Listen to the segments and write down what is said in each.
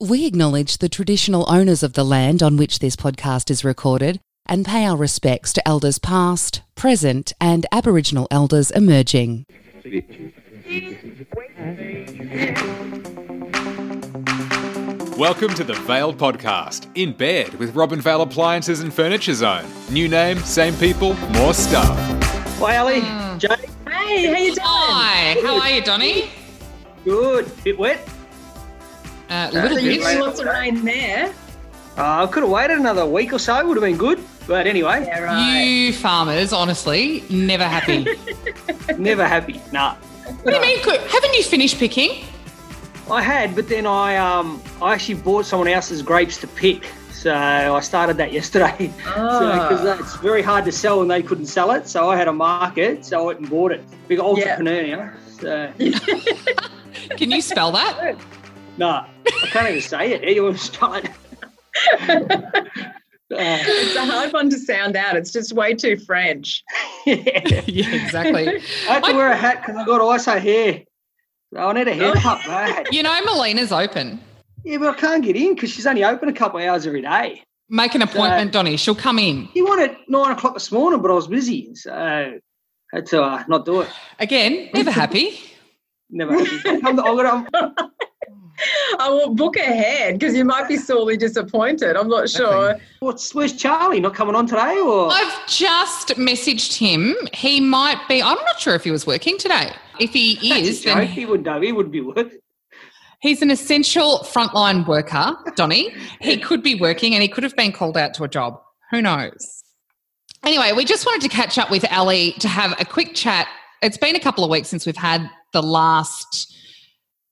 We acknowledge the traditional owners of the land on which this podcast is recorded and pay our respects to elders past, present, and Aboriginal elders emerging. Welcome to the Vale Podcast, in bed with Robinvale Appliances and Furniture Zone. New name, same people, more stuff. Hi, Ali. Hmm. Jay. Hey, how you doing? Hi, how are you, Donny? Good. Bit wet. A little So bit. got lots of rain there. Uh, I could have waited another week or so. Would have been good. But anyway, Yeah, right. You farmers, honestly, never happy. never happy. Nah. What do you mean? Good? Haven't you finished picking? I had, but then I um I actually bought someone else's grapes to pick. So I started that yesterday. Because Ah. it's very hard to sell and they couldn't sell it. So I had a market, so I went and bought it. Big entrepreneur now. So, Can you spell that? Nah, I can't even say it. You want to spell it? Uh, It's a hard one to sound out. It's just way too French. yeah. yeah, exactly. I had to wear a hat because I got ISO hair. So I need a haircut, mate. You know, Melina's open. Yeah, but I can't get in because she's only open a couple of hours every day. Make an appointment, Donny. She'll come in. He wanted nine o'clock this morning, but I was busy, so I had to uh, not do it. Again, never happy. Never. happened. I'm, I'm gonna, I will book ahead because you might be sorely disappointed. I'm not sure. what's where's Charlie? Not coming on today, or I've just messaged him. He might be, I'm not sure if he was working today. If he That's is, then he would know. He would be work. He's an essential frontline worker, Donny. He could be working and he could have been called out to a job. Who knows? Anyway, we just wanted to catch up with Ali to have a quick chat. It's been a couple of weeks since we've had the last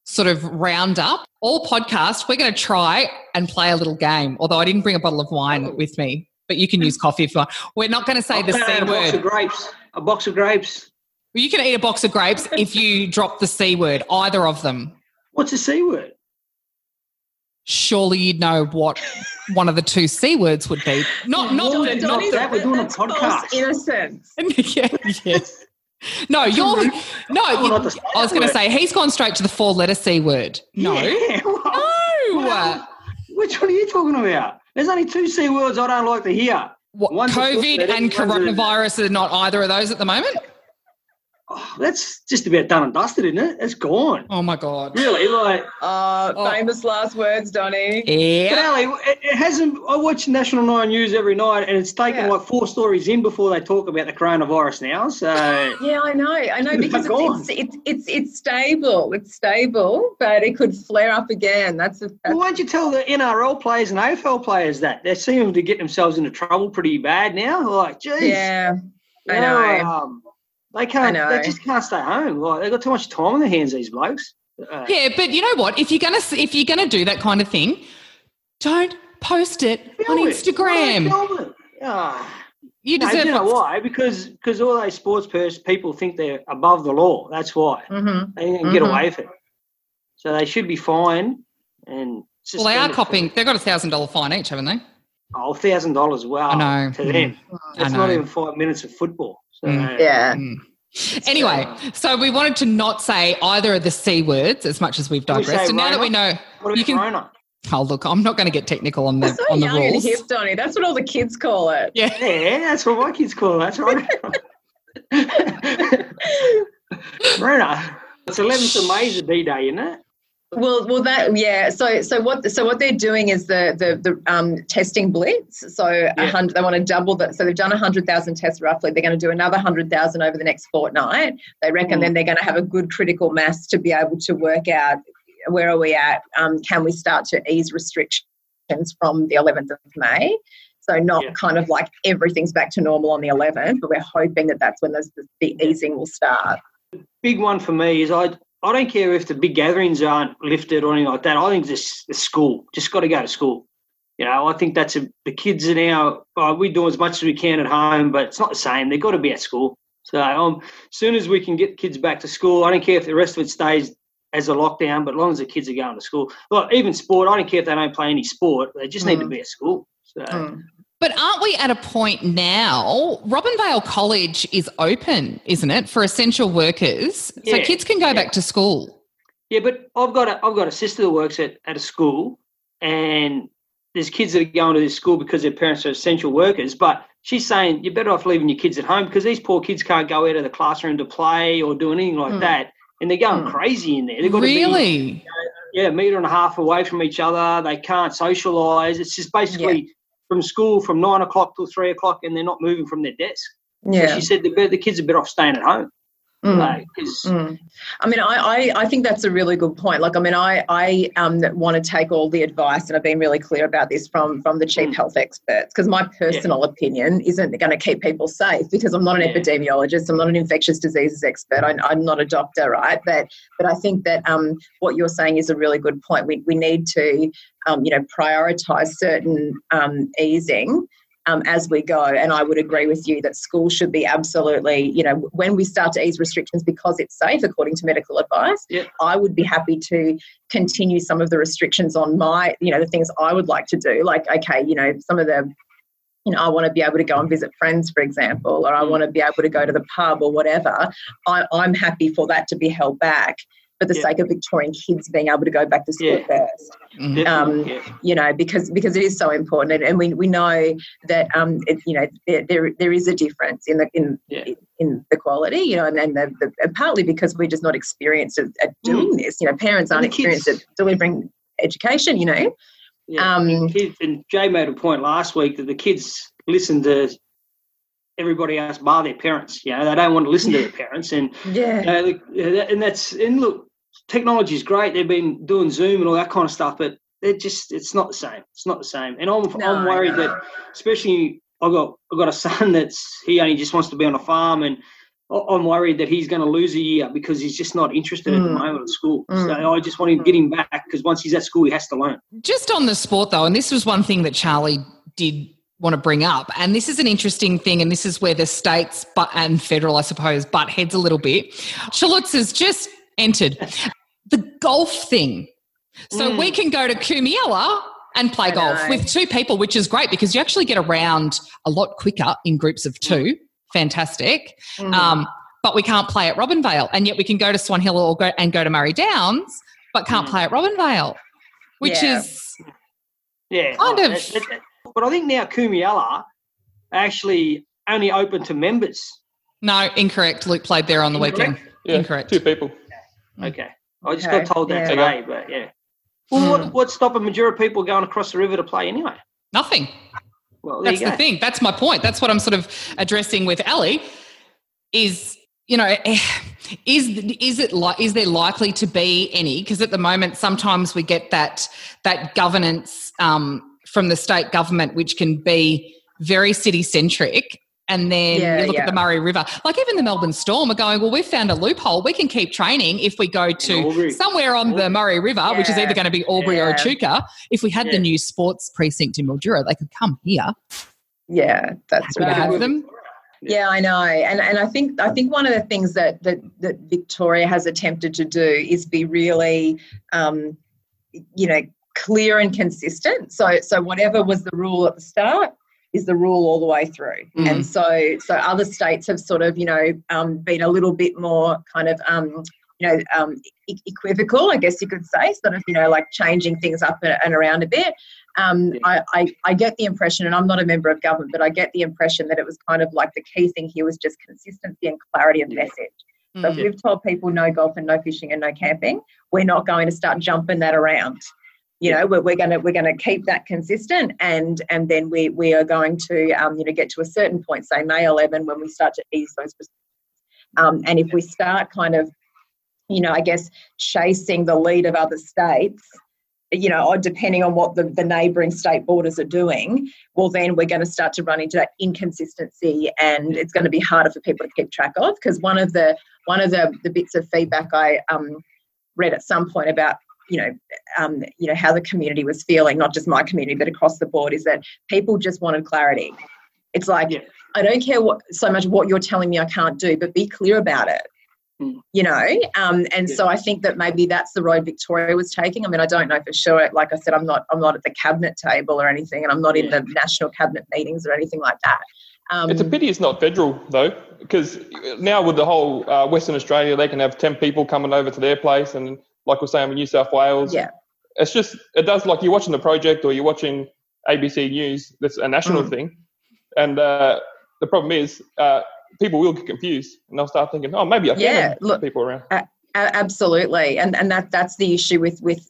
sort of roundup. All podcast, we're going to try and play a little game, although I didn't bring a bottle of wine oh. with me, but you can use coffee if you want. We're not going to say the I'll C a box of grapes. A box of grapes. Well, You can eat a box of grapes if you drop the C word, either of them. What's the c word? surely you'd know what one of the two C words would be. Not, not, Well, the, Donny- not Donny's- that, we're doing a that's false podcast. innocence. yeah, yes. No, you're no. You- I was going to say he's gone straight to the four-letter C word. No, Yeah, well, no. well, which one are you talking about? There's only two c words I don't like to hear. What, COVID and coronavirus are not either of those at the moment. Oh, that's just about done and dusted, isn't it? It's gone. Oh my god. Really, like. Uh, Oh. Famous last words, Donny. But Yeah. Ali, it, it hasn't. I watch National Nine News every night, and it's taken Yeah. like four stories in before they talk about the coronavirus now. So Yeah, I know. I know because gone. it's, it's it's it's stable. It's stable, but it could flare up again. That's a well, why don't you tell the NRL players and AFL players that they seem to get themselves into trouble pretty bad now? Like, geez, yeah. I know. um, they can't. know. They just can't stay home. Like they've got too much time on their hands. These blokes. Uh, Yeah, but you know what? If you're gonna if you're gonna do that kind of thing, don't post it on it. Instagram. Film it. Ah. You No, deserve you know what's- why? Because because all those sports pers- people think they're above the law. That's why. Mhm. They can get Mhm. away with it. So they should be fined and Well, they are copying. They've got a thousand dollar fine each, haven't they? Oh, thousand dollars. Wow. I know. To them, I that's not even five minutes of football. So, Mm. Yeah. Mm. Anyway, so we wanted to not say either of the C words as much as we've Can we digressed. say And now that we know, What about you can. Corona? Oh, look, I'm not going to get technical on the That's so on the young and rules. hip, Donny. That's what all the kids call it. Yeah, Yeah, that's what my kids call it. That's right. Corona. It's 11th of May is the D-Day, isn't it? Well, well, that yeah. So, so what? So what they're doing is the the the um, testing blitz. So a Yeah. hundred, they want to double that. So they've done hundred thousand tests roughly. They're going to do another hundred thousand over the next fortnight. They reckon Mm. then they're going to have a good critical mass to be able to work out where are we at. Um, can we start to ease restrictions from the 11th of May? So not Yeah. kind of like everything's back to normal on the 11th, but we're hoping that that's when the, the easing will start. Big one for me is I I don't care if the big gatherings aren't lifted or anything like that. I think just the school just got to go to school. You know, I think that's a, the kids are now. Oh, we do as much as we can at home, but it's not the same. They've got to be at school. So um, as soon as we can get kids back to school, I don't care if the rest of it stays as a lockdown, but as long as the kids are going to school, like even sport, I don't care if they don't play any sport. They just need to Mm. be at school. So Mm. But aren't we at a point now? Robinvale College is open, isn't it, for essential workers? So kids can go yeah. back to school. Yeah, but I've got a I've got a sister that works at, at a school, and there's kids that are going to this school because their parents are essential workers. But she's saying you're better off leaving your kids at home because these poor kids can't go out of the classroom to play or do anything like Mm. that, and they're going Mm. crazy in there. They've got to be Really? yeah, a metre and a half away from each other. They can't socialise. It's just basically from school from nine o'clock till three o'clock, and they're not moving from their desk. So Yeah. she said the, the kids are better off staying at home. Mm. Like, Mm. I mean, I, I, I think that's a really good point. Like, I mean, I, I um, want to take all the advice, and I've been really clear about this from from the chief Mm. health experts, because my personal opinion isn't going to keep people safe. Because I'm not an Yeah. epidemiologist, I'm not an infectious diseases expert, I, I'm not a doctor, right? But but I think that um, what you're saying is a really good point. We we need to, um, you know, prioritise certain um, easing um, as we go. And I would agree with you that schools should be absolutely, you know, when we start to ease restrictions because it's safe, according to medical advice, Yeah. I would be happy to continue some of the restrictions on my, you know, the things I would like to do. Like, okay, you know, some of the, you know, I want to be able to go and visit friends, for example, or I Mm. want to be able to go to the pub or whatever. I, I'm happy for that to be held back for the Yeah. sake of Victorian kids being able to go back to school Yeah. first Mm. definitely, um, yeah. you know, because because it is so important, and, and we, we know that um, it, you know there, there there is a difference in the in Yeah. in the quality, you know, and then the, the and partly because we're just not experienced at, at doing this. You know, parents aren't the kids- experienced at delivering education. You know, Yeah, Um, and, kids, and Jay made a point last week that the kids listen to everybody else bar their parents. You know, they don't want to listen to their parents, and yeah, you know, look, yeah, that- and that's and look, technology is great. They've been doing Zoom and all that kind of stuff, but they're just it's not the same. It's not the same, and I'm No, I'm worried no. that especially I got I got a son that's he only just wants to be on a farm and. I'm worried that he's going to lose a year because he's just not interested at the Mm. moment at school. Mm. So I just want to get him back because once he's at school, he has to learn. Just on the sport, though, and this was one thing that Charlie did want to bring up, and this is an interesting thing, and this is where the states but and federal, I suppose, butt heads a little bit. Schultz has just entered the golf thing, so Mm. we can go to Kumiela and play I golf know. with two people, which is great because you actually get around a lot quicker in groups of two. Fantastic. Mm. Um, but we can't play at Robinvale, and yet we can go to Swan Hill or go and go to Murray Downs, but can't Mm. play at Robinvale, which Yeah. is Yeah, Kind oh, of. that- that- that- but I think now Kumiela actually only open to members. no incorrect. Luke played there on the Incorrect? weekend. Yeah, Incorrect. Two people. Okay, I just Okay, got told that yeah. today, but yeah. Well, Mm. what, what's stopping Mildura people going across the river to play anyway? Nothing. Well, there That's you go. the thing. That's my point. That's what I'm sort of addressing with Ali. Is you know, is is it like is there likely to be any? Because at the moment, sometimes we get that that governance um, from the state government, which can be very city centric. And then Yeah, you look yeah. at the Murray River, like even the Melbourne Storm are going, well, we've found a loophole. We can keep training if we go to somewhere on the Murray River, which is either going to be Albury or Yeah. Echuca. If we had the new sports precinct in Mildura, they could come here. yeah, that's Happy to right. have them. Yeah, I know, and and I think I think one of the things that that, that Victoria has attempted to do is be really, um, you know, clear and consistent. So so whatever was the rule at the start is the rule all the way through, Mm. and so so other states have sort of you know um, been a little bit more kind of. Um, you know, um, equivocal, I guess you could say, sort of, you know, like changing things up and, around a bit. Um, I, I, I get the impression, and I'm not a member of government, but I get the impression that it was kind of like the key thing here was just consistency and clarity of message. So if Mm. we've told people no golf and no fishing and no camping, we're not going to start jumping that around. You know, we're, we're going to we're going to keep that consistent, and and then we we are going to um, you know get to a certain point, say May 11, when we start to ease those. Um, and if we start kind of, you know, I guess chasing the lead of other states, you know, or depending on what the, the neighbouring state borders are doing, well, then we're going to start to run into that inconsistency, and it's going to be harder for people to keep track of. Because one of the one of the, the bits of feedback I um, read at some point about you know um, you know how the community was feeling, not just my community but across the board, is that people just wanted clarity. It's like Yeah. I don't care what so much what you're telling me I can't do, but be clear about it. Mm. You know, um, and Yeah. so I think that maybe that's the road Victoria was taking. I mean, I don't know for sure. Like I said, I'm not I'm not at the cabinet table or anything, and I'm not in the national cabinet meetings or anything like that. Um, It's a pity it's not federal though, because now with the whole uh, Western Australia, they can have ten people coming over to their place, and like we're saying with New South Wales, Yeah. it's just it does like you're watching the project or you're watching ABC News. That's a national Mm. thing, and uh, the problem is uh, people will get confused and they'll start thinking, oh, maybe I can Yeah, look- people around. A- absolutely, and and that that's the issue with with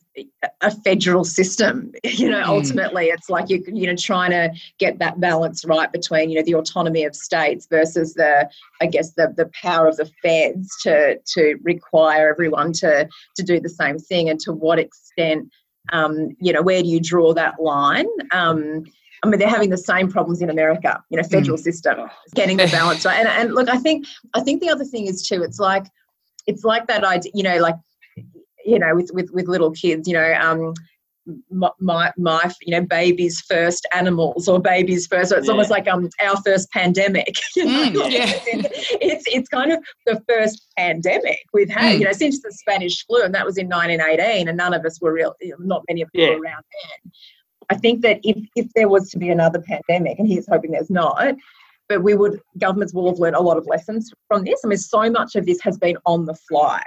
a federal system. You know, Mm. ultimately, it's like you you know trying to get that balance right between you know the autonomy of states versus the I guess the the power of the feds to to require everyone to to do the same thing, and to what extent. Um, you know, where do you draw that line? Um, I mean, they're having the same problems in America. You know, federal system getting the balance right. And, and look, I think I think the other thing is too. It's like it's like that idea. You know, like you know, with with with little kids. You know, um, my my, you know baby's first animals or baby's first. So it's Yeah. almost like um our first pandemic. You know? Mm, yeah. it's it's kind of the first pandemic we've had. Mm. You know, since the Spanish flu, and that was in 1918, and none of us were real. Not many of us Yeah. were around then. I think that if if there was to be another pandemic, and he's hoping there's not. But we would, governments will have learned a lot of lessons from this. I mean, so much of this has been on the fly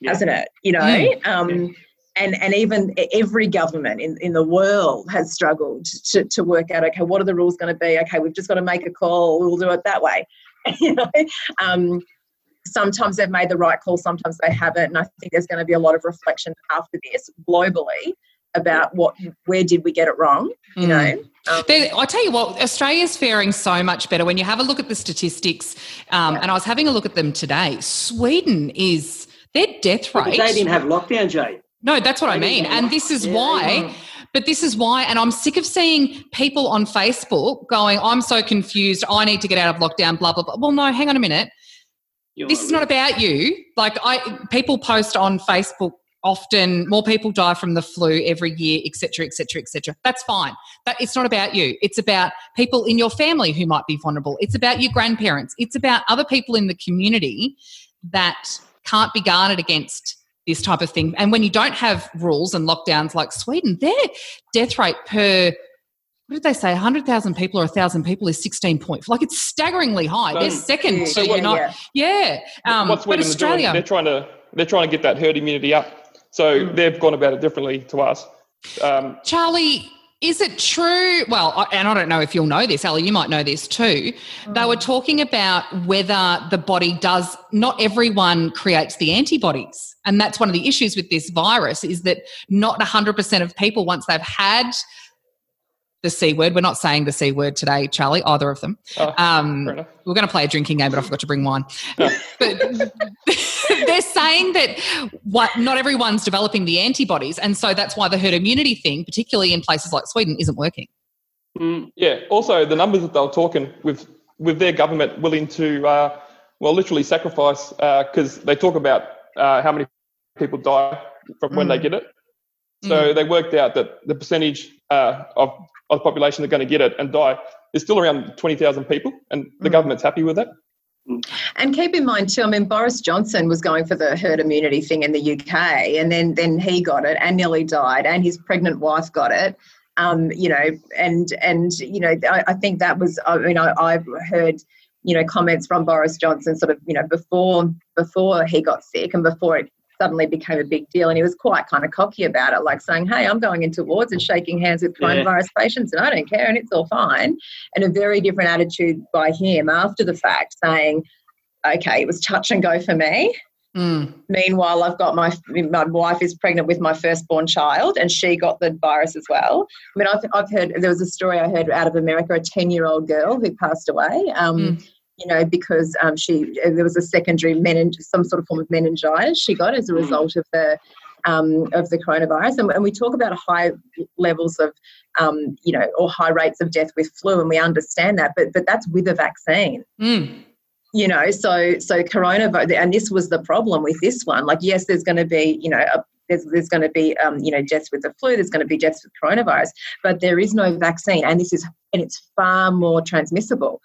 Yeah. hasn't it? You know, Mm. um, and and even every government in, in the world has struggled to, to work out. Okay, what are the rules going to be? Okay, we've just got to make a call. We'll do it that way. you know, um, sometimes they've made the right call, sometimes they haven't, and I think there's going to be a lot of reflection after this globally about what where did we get it wrong. You Mm. know, um, I tell you what, Australia's faring so much better when you have a look at the statistics. Um, And I was having a look at them today. Sweden is their death rate. they didn't have lockdown, Jay. no, that's what I they didn't mean, and this is Yeah, why. But this is why, and I'm sick of seeing people on Facebook going, "I'm so confused. I need to get out of lockdown." Blah blah blah. Well, no, hang on a minute. You're this is not about you. Like I, people post on Facebook often. More people die from the flu every year, etc., etc., etc. That's fine. But it's not about you. It's about people in your family who might be vulnerable. It's about your grandparents. It's about other people in the community that can't be guarded against this type of thing. And when you don't have rules and lockdowns like Sweden, their death rate per what did they say? 100,000 people or 1,000 people is 16 point. Like it's staggeringly high. They're So- second So to what- United. Yeah. Um, What's but Sweden doing? Australia. They're trying to they're trying to get that herd immunity up. So Hmm. they've gone about it differently to us. Um, Charlie, is it true? Well, and I don't know if you'll know this, Ellie, you might know this too. They were talking about whether the body does, not everyone creates the antibodies. And that's one of the issues with this virus is that not 100% of people, once they've had the C word, we're not saying the C word today, Charlie, either of them. Oh, Um, we're going to play a drinking game, but I forgot to bring wine. But they're saying that what not everyone's developing the antibodies, and so that's why the herd immunity thing, particularly in places like Sweden, isn't working. Mm, Yeah. Also, the numbers that they were talking with with their government willing to, uh, well, literally sacrifice because they talk about uh, how many people die from when they Mm. get it. So they worked out that the percentage uh, of of the population that are going to get it and die is still around twenty thousand people, and the Mm. government's happy with that. And keep in mind too, I mean, Boris Johnson was going for the herd immunity thing in the UK, and then then he got it and nearly died, and his pregnant wife got it. Um, you know, and and you know, I, I think that was. I mean, I, I've heard you know comments from Boris Johnson sort of you know before before he got sick and before it suddenly became a big deal, and he was quite kind of cocky about it, like saying, "Hey, I'm going into wards and shaking hands with Yeah. coronavirus patients, and I don't care, and it's all fine." And a very different attitude by him after the fact, saying okay, it was touch and go for me. Mm. Meanwhile, I've got my my wife is pregnant with my firstborn child, and she got the virus as well. I mean, I've I've heard there was a story I heard out of America, a ten year old girl who passed away. Um, You know, because um, she there was a secondary mening, some sort of form of meningitis she got as a Mm. result of the um, of the coronavirus, and, and we talk about high levels of um, you know or high rates of death with flu, and we understand that, but but that's with a vaccine Mm. you know so so coronavirus and this was the problem with this one like yes there's going to be you know a, there's, there's going to be um, you know deaths with the flu there's going to be deaths with coronavirus but there is no vaccine and this is and it's far more transmissible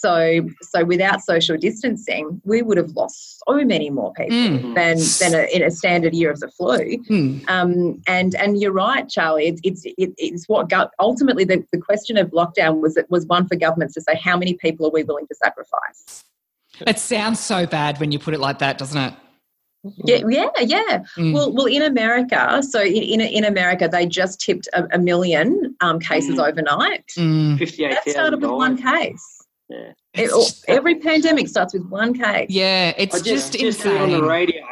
so so without social distancing we would have lost so many more people Mm. than than a, in a standard year of the flu Mm. um, and and you're right, Charlie. It's it's it's what go- ultimately the, the question of lockdown was it was one for governments to say how many people are we willing to sacrifice. It sounds so bad when you put it like that, doesn't it? Yeah, yeah, yeah. Mm. Well, well, in America, so in in, in America, they just tipped a, a million um, cases Mm. overnight. Mm. Fifty-eight That started with one dollars. case. Yeah. It, It's- every pandemic starts with one case. yeah, it's I just, just, just heard on the radio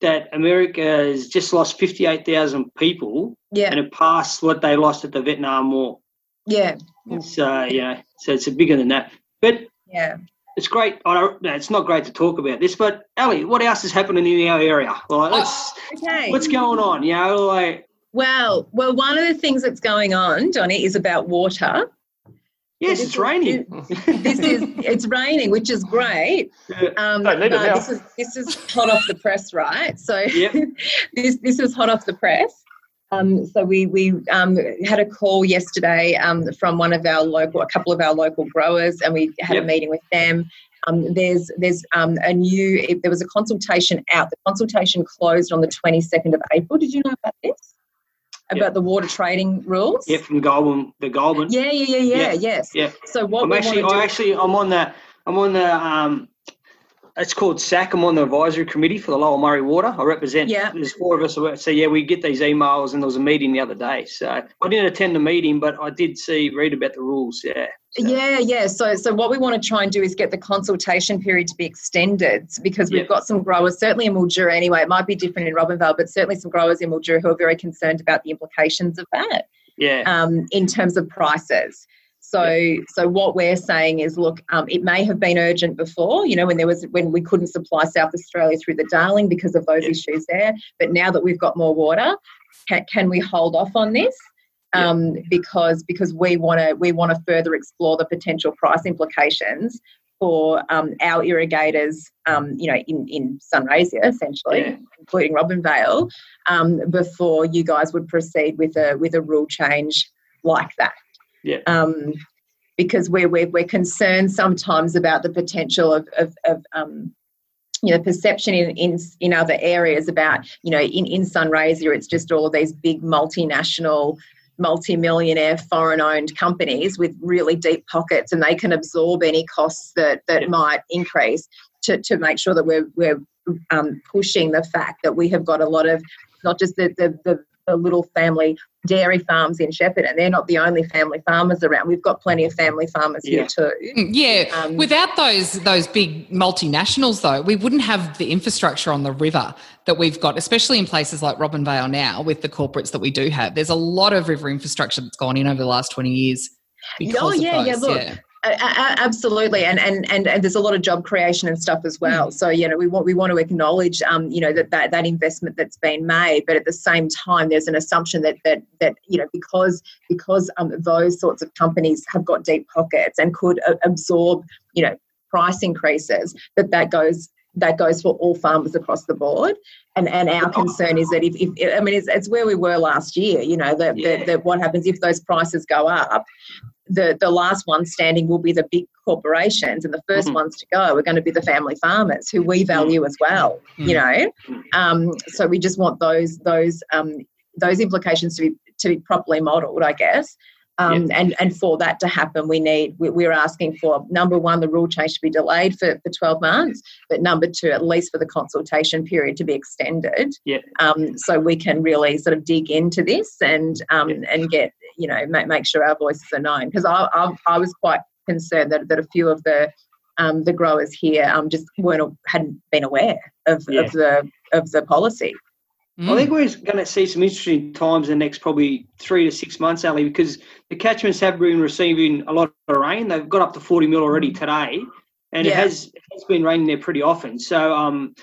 that America has just lost fifty-eight thousand people, Yeah, and it passed what they lost at the Vietnam War. yeah, So yeah, so it's bigger than that. But yeah. it's great. I don't, no, it's not great to talk about this, but Ali, what else is happening in our area? Like, oh, let's, Okay. what's going on? You know, like Well, well, one of the things that's going on, Johnny, is about water. Yes, it's is- raining. This is it's raining, which is great. Um, Don't need it but now. this is this is hot off the press, right? So Yep. this this is hot off the press. Um, so we we um, had a call yesterday um, from one of our local, a couple of our local growers, and we had Yep. a meeting with them. Um, there's there's um, a new there was a consultation out. The consultation closed on the 22nd of April. Did you know about this? About the water trading rules? Yeah, from Goulburn, the Goulburn. Yeah, yeah, yeah, yeah, yes. Yeah. So what I'm we actually, want to do? I actually, I'm on the, I'm on the, um, it's called SAC. I'm on the advisory committee for the Lower Murray Water. I represent. Yeah. There's four of us. So yeah, we get these emails, and there was a meeting the other day. So I didn't attend the meeting, but I did see read about the rules. Yeah. So, Yeah, yeah. So, so what we want to try and do is get the consultation period to be extended because we've Yeah. got some growers, certainly in Mildura anyway. It might be different in Robinvale, but certainly some growers in Mildura who are very concerned about the implications of that Yeah. um, in terms of prices. So, so what we're saying is, look, um, it may have been urgent before, you know, when there was when we couldn't supply South Australia through the Darling because of those Yeah. issues there. But now that we've got more water, can, can we hold off on this? Yeah. Um, because because we want to we want to further explore the potential price implications for um, our irrigators, um, you know, in in Sunraysia essentially, Yeah. including Robinvale, um, before you guys would proceed with a with a rule change like that. Yeah. Um, because we're, we're we're concerned sometimes about the potential of of, of um, you know perception in, in in other areas about you know in in Sunraysia it's just all of these big multinational multi-millionaire foreign-owned companies with really deep pockets and they can absorb any costs that that Yeah. might increase to, to make sure that we're we're um, pushing the fact that we have got a lot of not just the the, the, the little family dairy farms in Shepparton. They're not the only family farmers around. We've got plenty of family farmers Yeah. here too. Mm, Yeah, Um, without those those big multinationals, though, we wouldn't have the infrastructure on the river that we've got, especially in places like Robinvale now with the corporates that we do have. There's a lot of river infrastructure that's gone in over the last twenty years. Because Oh, of yeah, yeah, look, A- a- a- absolutely, and, and and and there's a lot of job creation and stuff as well. So you know, we want we want to acknowledge, um, you know, that, that that investment that's been made, but at the same time, there's an assumption that that that you know because because um, those sorts of companies have got deep pockets and could a- absorb, you know, price increases, that that goes that goes for all farmers across the board. And and our concern is that if, if I mean it's, it's where we were last year. You know that, Yeah. that that what happens if those prices go up the the last ones standing will be the big corporations and the 1st Mhm. ones to go are going to be the family farmers who we value as well you know um, so we just want those those um, those implications to be to be properly modeled i guess um, and and for that to happen we need we, we're asking for number one the rule change to be delayed for, for 12 months but number two at least for the consultation period to be extended Yeah. um, so we can really sort of dig into this and um, Yeah. and get you know make, make sure our voices are known because I, I I was quite concerned that, that a few of the um, the growers here um, just weren't hadn't been aware of, Yeah. of the of the policy. Mm. I think we're going to see some interesting times in the next probably three to six months, Ali, because the catchments have been receiving a lot of rain. They've got up to 40 mil already today, and it has it has been raining there pretty often. So, um,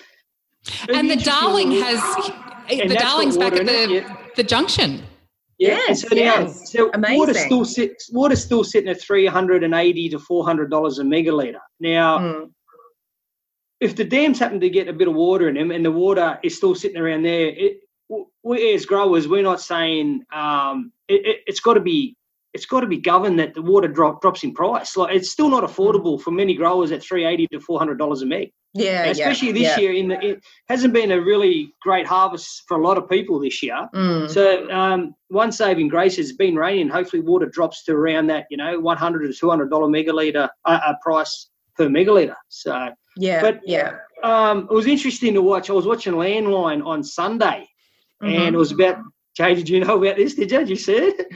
and the Darling has And the Darling's back at the it, yeah. the junction. Yeah, Yes, so now, yes. so water's Amazing. still sit, water's still sitting at 380 to 400 dollars a megalitre. Now, Mm. if the dams happen to get a bit of water in them and the water is still sitting around there, it, we as growers, we're not saying um, it, it, it's got to be it's got to be governed that the water drop drops in price. Like it's still not affordable for many growers at three eighty to four hundred dollars a meg. Yeah, Especially yeah, this yeah. year, in the, it hasn't been a really great harvest for a lot of people this year. Mm. So um, one saving grace has been raining. Hopefully, water drops to around that you know one hundred to two hundred dollar megalitre uh, uh, price per megalitre. So yeah, but- yeah. um, it was interesting to watch. I was watching Landline on Sunday, Mm-hmm. and it was about. Jay, did you know about this? Did you? Did you see it?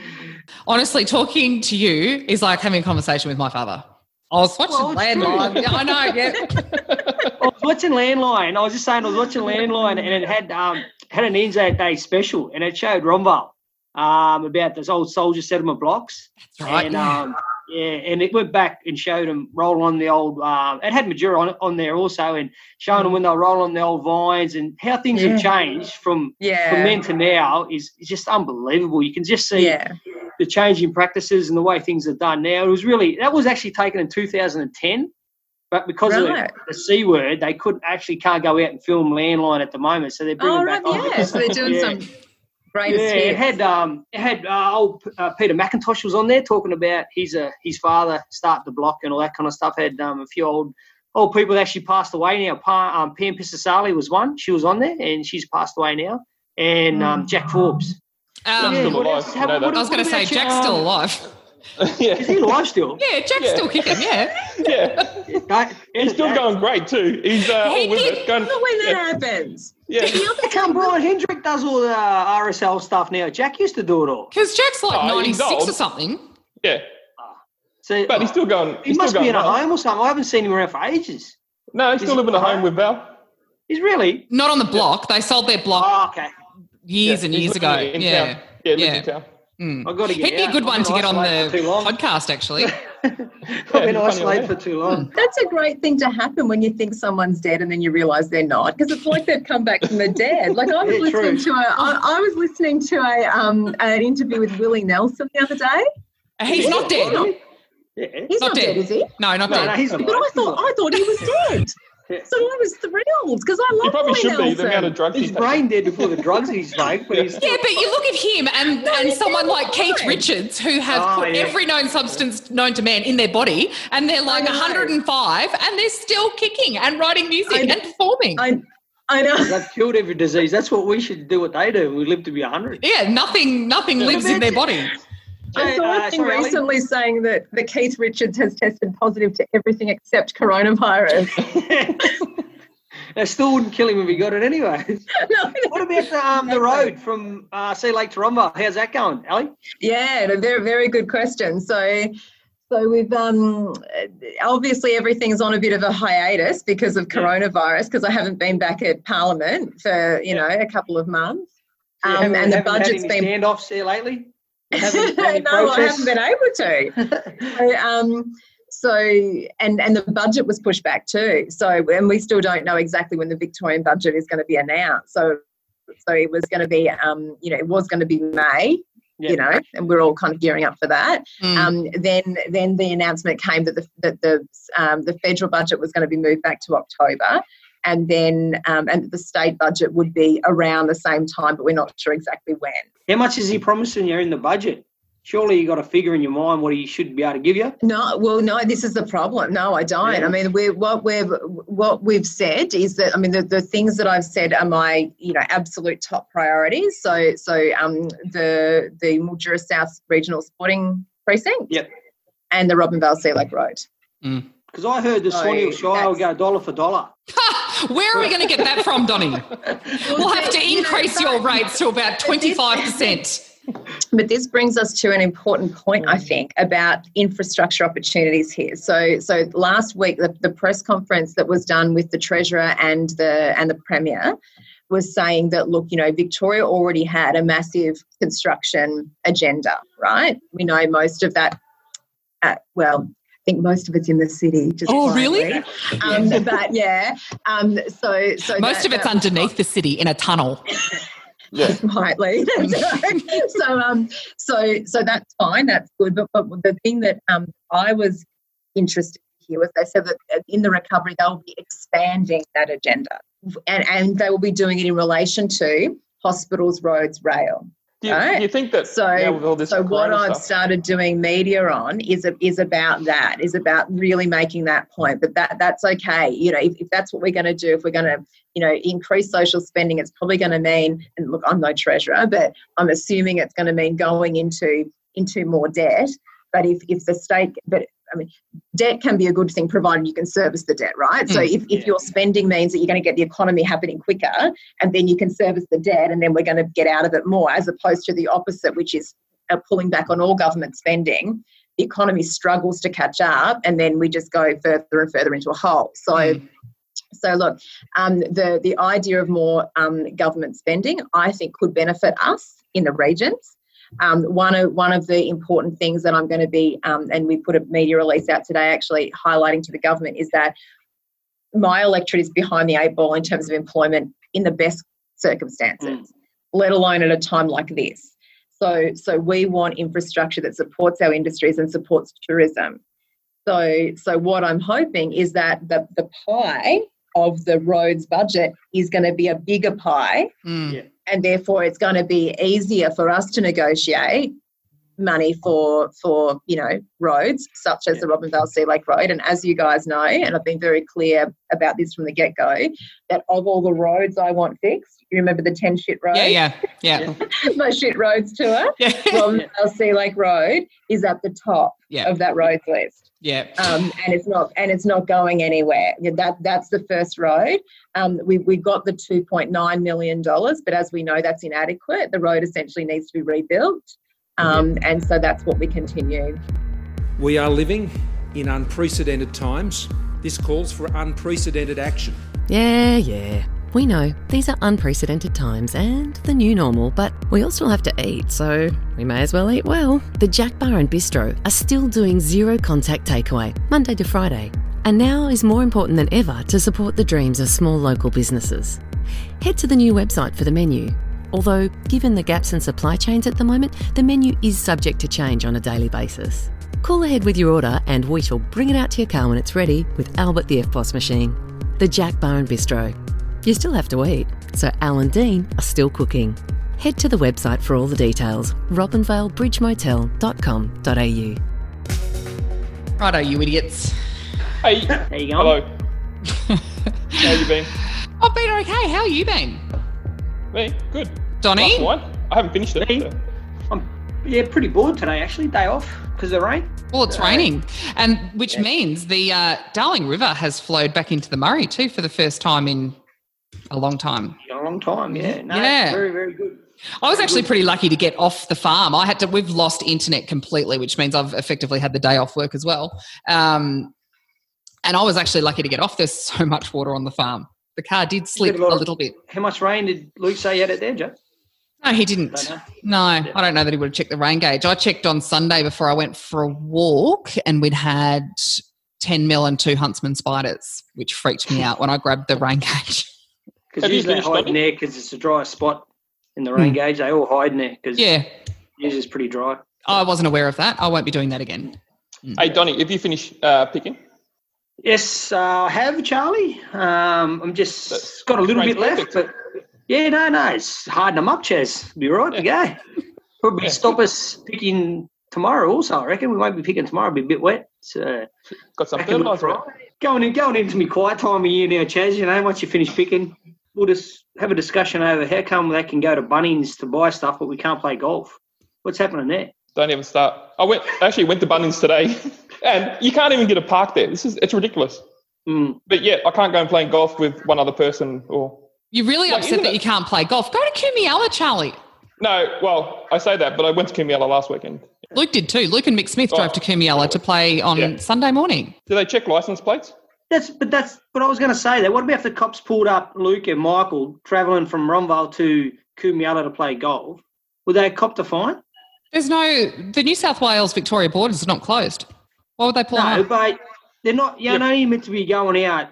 Honestly, talking to you is like having a conversation with my father. I was watching Well, Landline. I know. Yeah. I was watching Landline. I was just saying, I was watching Landline, and it had um had an Anzac Day special, and it showed Robinvale um about those old soldier settlement blocks. That's right. And yeah. um, yeah, and it went back and showed them rolling on the old. Um, it had Mildura on on there also, and showing them when they were rolling on the old vines and how things have changed from Yeah. from then to now is, is just unbelievable. You can just see yeah. the change in practices and the way things are done now. It was really that was actually taken in 2010, but because Right. of the C word, they could actually can't go out and film landline at the moment, so they're bringing Oh, back. right. Yeah. So they're doing Yeah. some greatest Yeah, it had um, it had uh, old uh, Peter McIntosh was on there talking about his uh, his father starting the block and all that kind of stuff. Had um, a few old old people that actually passed away now. Pa, um, Pam Pisasali was one. She was on there and she's passed away now. And um, Jack Forbes. Um, still alive, else- you know that. I was going to say, Jack's you, still um, alive. yeah, Is he alive still? Yeah, Jack's Yeah. still kicking. Yeah. yeah. That- He's still that- going great too. He's uh, He all with did- it. Going, Look when that yeah, happens. yeah. How come Brian Hendrick does all the uh, RSL stuff now? Jack used to do it all. Because Jack's like Oh, 96 or something. yeah. So But he's still going. he must still be going in a home or something. I haven't seen him around for ages. No, he's Is still he living at at home home? with Val. He's really. Not on the block. They sold their block Oh, okay. years Yeah, and he's years ago. in yeah. town. Yeah, lives Yeah. In town. Mm. I got to get He'd be a good I've one to get on the podcast, actually. I've been funny, isolated for too long. That's a great thing to happen when you think someone's dead and then you realise they're not, because it's like they've come back from the dead. Like I was Yeah, listening true. to a, I, I was listening to a um an interview with Willie Nelson the other day. He's not dead. Yeah. He's Not not, dead. dead. is he? No, not No, dead. no, he's But alive. I thought I thought he was dead. Yeah. So I was thrilled because I love He probably Willie should be. Nelson. The amount of drugs He's he's taking. brain dead before the drugs he's smoked, but he's Yeah, but you look at him and, and someone still like Keith alive. Richards, who has Oh, put yeah. every known substance known to man in their body, and they're like 105, and they're still kicking and writing music I- and performing. I I know. they've killed every disease. That's what we should do. What they do. We live to be hundred. yeah, nothing, nothing lives in their body. I saw uh, a thing sorry, Ali? recently saying that, that Keith Richards has tested positive to everything except coronavirus. they still wouldn't kill him if he got it anyway. No, What about the, um, the road from uh, Sea Lake to Romba? How's that going, Ali? Yeah, a very very good question. So so we've um obviously everything's on a bit of a hiatus because of coronavirus because I haven't been back at Parliament for you know a couple of months. Um, haven't- and the any been standoffs there lately. No, Haven't had any I haven't been able to. So, um, so and and the budget was pushed back too. So and we still don't know exactly when the Victorian budget is going to be announced. So so it was going to be um you know it was going to be May. Yeah. You know, and we're all kind of gearing up for that. Mm. Um, then, then the announcement came that the that the um, the federal budget was going to be moved back to October, and then um, and the state budget would be around the same time, but we're not sure exactly when. How much is he promising you in the budget? Surely you got a figure in your mind what he should be able to give you. No, well, no, this is the problem. No, I don't. Yeah. I mean, we what we've what we've said is that I mean the, the things that I've said are my you know absolute top priorities. So so um the the Mildura South Regional Sporting Precinct. Yep. And the Robinvale Sea Lake Road. Because I heard the So Swan Hill Shire will that's- go dollar for dollar. Where are we going to get that from, Donny? We'll have to increase your rates to about 25%. But this brings us to an important point, I think, about infrastructure opportunities here. So, so last week, the, the press conference that was done with the treasurer and the and the premier was saying that look, you know, Victoria already had a massive construction agenda, right? We know most of that. Uh, well, think most of it's in the city. Just Oh, quietly. really? Um, but yeah, um, so so Most that- of it's that was underneath the city in a tunnel. Yeah. slightly. so um so so that's fine, that's good. But but the thing that um I was interested to hear was they said that in the recovery they'll be expanding that agenda. And and they will be doing it in relation to hospitals, roads, rail. Do you, Right. do you think that So, now with all this so what I've stuff, started doing media on is is about that, is about really making that point. But that that's okay. You know, if, if that's what we're going to do, if we're going to, you know, increase social spending, it's probably going to mean. And look, I'm no treasurer, but I'm assuming it's going to mean going into into more debt. But if if the state, but I mean, debt can be a good thing provided you can service the debt, right? So Mm. if, if your spending means that you're going to get the economy happening quicker and then you can service the debt and then we're going to get out of it more, as opposed to the opposite, which is uh, pulling back on all government spending, the economy struggles to catch up and then we just go further and further into a hole. So Mm. so look, um, the the idea of more um, government spending, I think, could benefit us in the regions. Um, one of one of the important things that I'm going to be, um, and we put a media release out today, actually highlighting to the government, is that my electorate is behind the eight ball in terms of employment in the best circumstances, Mm. let alone at a time like this. So, so we want infrastructure that supports our industries and supports tourism. So, so what I'm hoping is that the, the pie of the roads budget is going to be a bigger pie, Mm. Yeah. And therefore it's going to be easier for us to negotiate money for for you know roads such as Yeah. the Robinvale Sea Lake Road. And as you guys know, and I've been very clear about this from the get go, that of all the roads I want fixed, you remember the ten shit roads, Yeah, yeah, yeah. my shit roads tour. Yeah. Robinvale Sea Lake Road is at the top Yeah. of that roads list Yeah. um, and it's not and it's not going anywhere. That that's the first road. Um, we we got the two point nine million dollars, but as we know, that's inadequate. The road essentially needs to be rebuilt, um, and so that's what we continue. We are living in unprecedented times. This calls for unprecedented action. Yeah, yeah. We know these are unprecedented times and the new normal, but we all still have to eat, so we may as well eat well. The Jack Bar and Bistro are still doing zero contact takeaway, Monday to Friday. And now is more important than ever to support the dreams of small local businesses. Head to the new website for the menu. Although, given the gaps in supply chains at the moment, the menu is subject to change on a daily basis. Call ahead with your order and we shall bring it out to your car when it's ready with Albert the EFTPOS machine. The Jack Bar and Bistro. You still have to eat, so Al and Dean are still cooking. Head to the website for all the details robinvalebridgemotel.com.au. Righto, you idiots. Hey, There you go. hello. How you been? I've been okay. How you been? Me? Good. Donny? Last one. I haven't finished it. Me? so- I'm yeah, pretty bored today actually. Day off because of the rain. Well, it's raining, and which means the uh, Darling River has flowed back into the Murray too for the first time in a long time. A long time, yeah. No, Yeah. very very good. I was actually pretty lucky to get off the farm. I had to. We've lost internet completely, which means I've effectively had the day off work as well. Um, and I was actually lucky to get off. There's so much water on the farm. The car did slip a lot a of- little bit. How much rain did Luke say you had it there, Joe? No, he didn't. Don't know. No, I don't know that he would have checked the rain gauge. I checked on Sunday before I went for a walk, and we'd had 10 mil and two huntsman spiders, which freaked me out when I grabbed the rain gauge. Because usually they hide in there because it's a dry spot in the rain gauge. They all hide in there because Yeah, usually it's pretty dry. I wasn't aware of that. I won't be doing that again. Hey, Donny, have you finished uh, picking? Yes, uh, I have Charlie. Um, I'm just That's- got a little bit left, perfect. but yeah, no, no, it's hardening them up, Chaz. Be right to go. Probably Yeah. stop us picking tomorrow. Also, I reckon we won't be picking tomorrow. It'll be a bit wet. So Got some back in the fertilizer. Friday. Going in, going into my quiet time of year now, Chaz. You know, once you finish picking, we'll just have a discussion over how come they can go to Bunnings to buy stuff, but we can't play golf. What's happening there? Don't even start. I went actually went to Bunnings today, and you can't even get a park there. This is it's ridiculous. Mm. But yet I can't go and play golf with one other person or You're really Like, upset that it- you can't play golf. Go to Kumiala, Charlie. no. Well, I say that, but I went to Kumiala last weekend. Luke did too. Luke and Mick Smith drove Oh. to Kumiala to play on Yeah. Sunday morning. Do they check license plates? That's but that's but I was going to say that. What about if the cops pulled up Luke and Michael travelling from Robinvale to Kumiala to play golf? Would they cop the fine? There's no, the New South Wales Victoria borders is not closed. Why would they pull No, them but they're not. You're Yep. only meant to be going out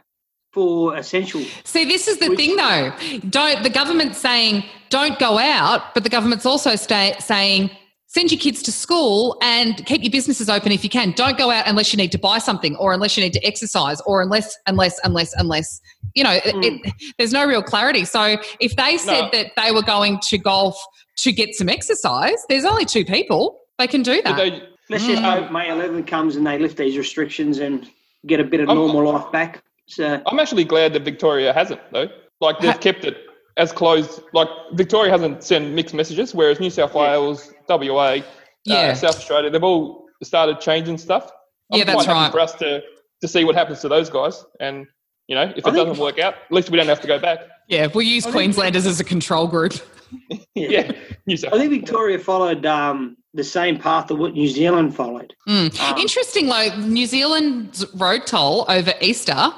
for essential. See, this is the Which- thing though. Don't, the government's saying don't go out, but the government's also stay, saying send your kids to school and keep your businesses open if you can. Don't go out unless you need to buy something or unless you need to exercise or unless, unless, unless, unless, you know, it, it, mm. there's no real clarity. So if they said No. that they were going to golf to get some exercise, there's only two people. They can do that. They, Let's just Mm. hope May 11 comes and they lift these restrictions and get a bit of I'm- normal life back. So I'm actually glad that Victoria hasn't though. Like they've kept it as closed. Like Victoria hasn't sent mixed messages, whereas New South Yeah. Wales, WA, Yeah. uh, South Australia, they've all started changing stuff. I'm Yeah, that's quite happy right. For us to to see what happens to those guys, and you know, if it think- doesn't work out, at least we don't have to go back. Yeah, if we'll use Queenslanders as a control group. Yeah, New South. I think Victoria followed um, the same path that what New Zealand followed. Mm. Um, Interesting, though, New Zealand's road toll over Easter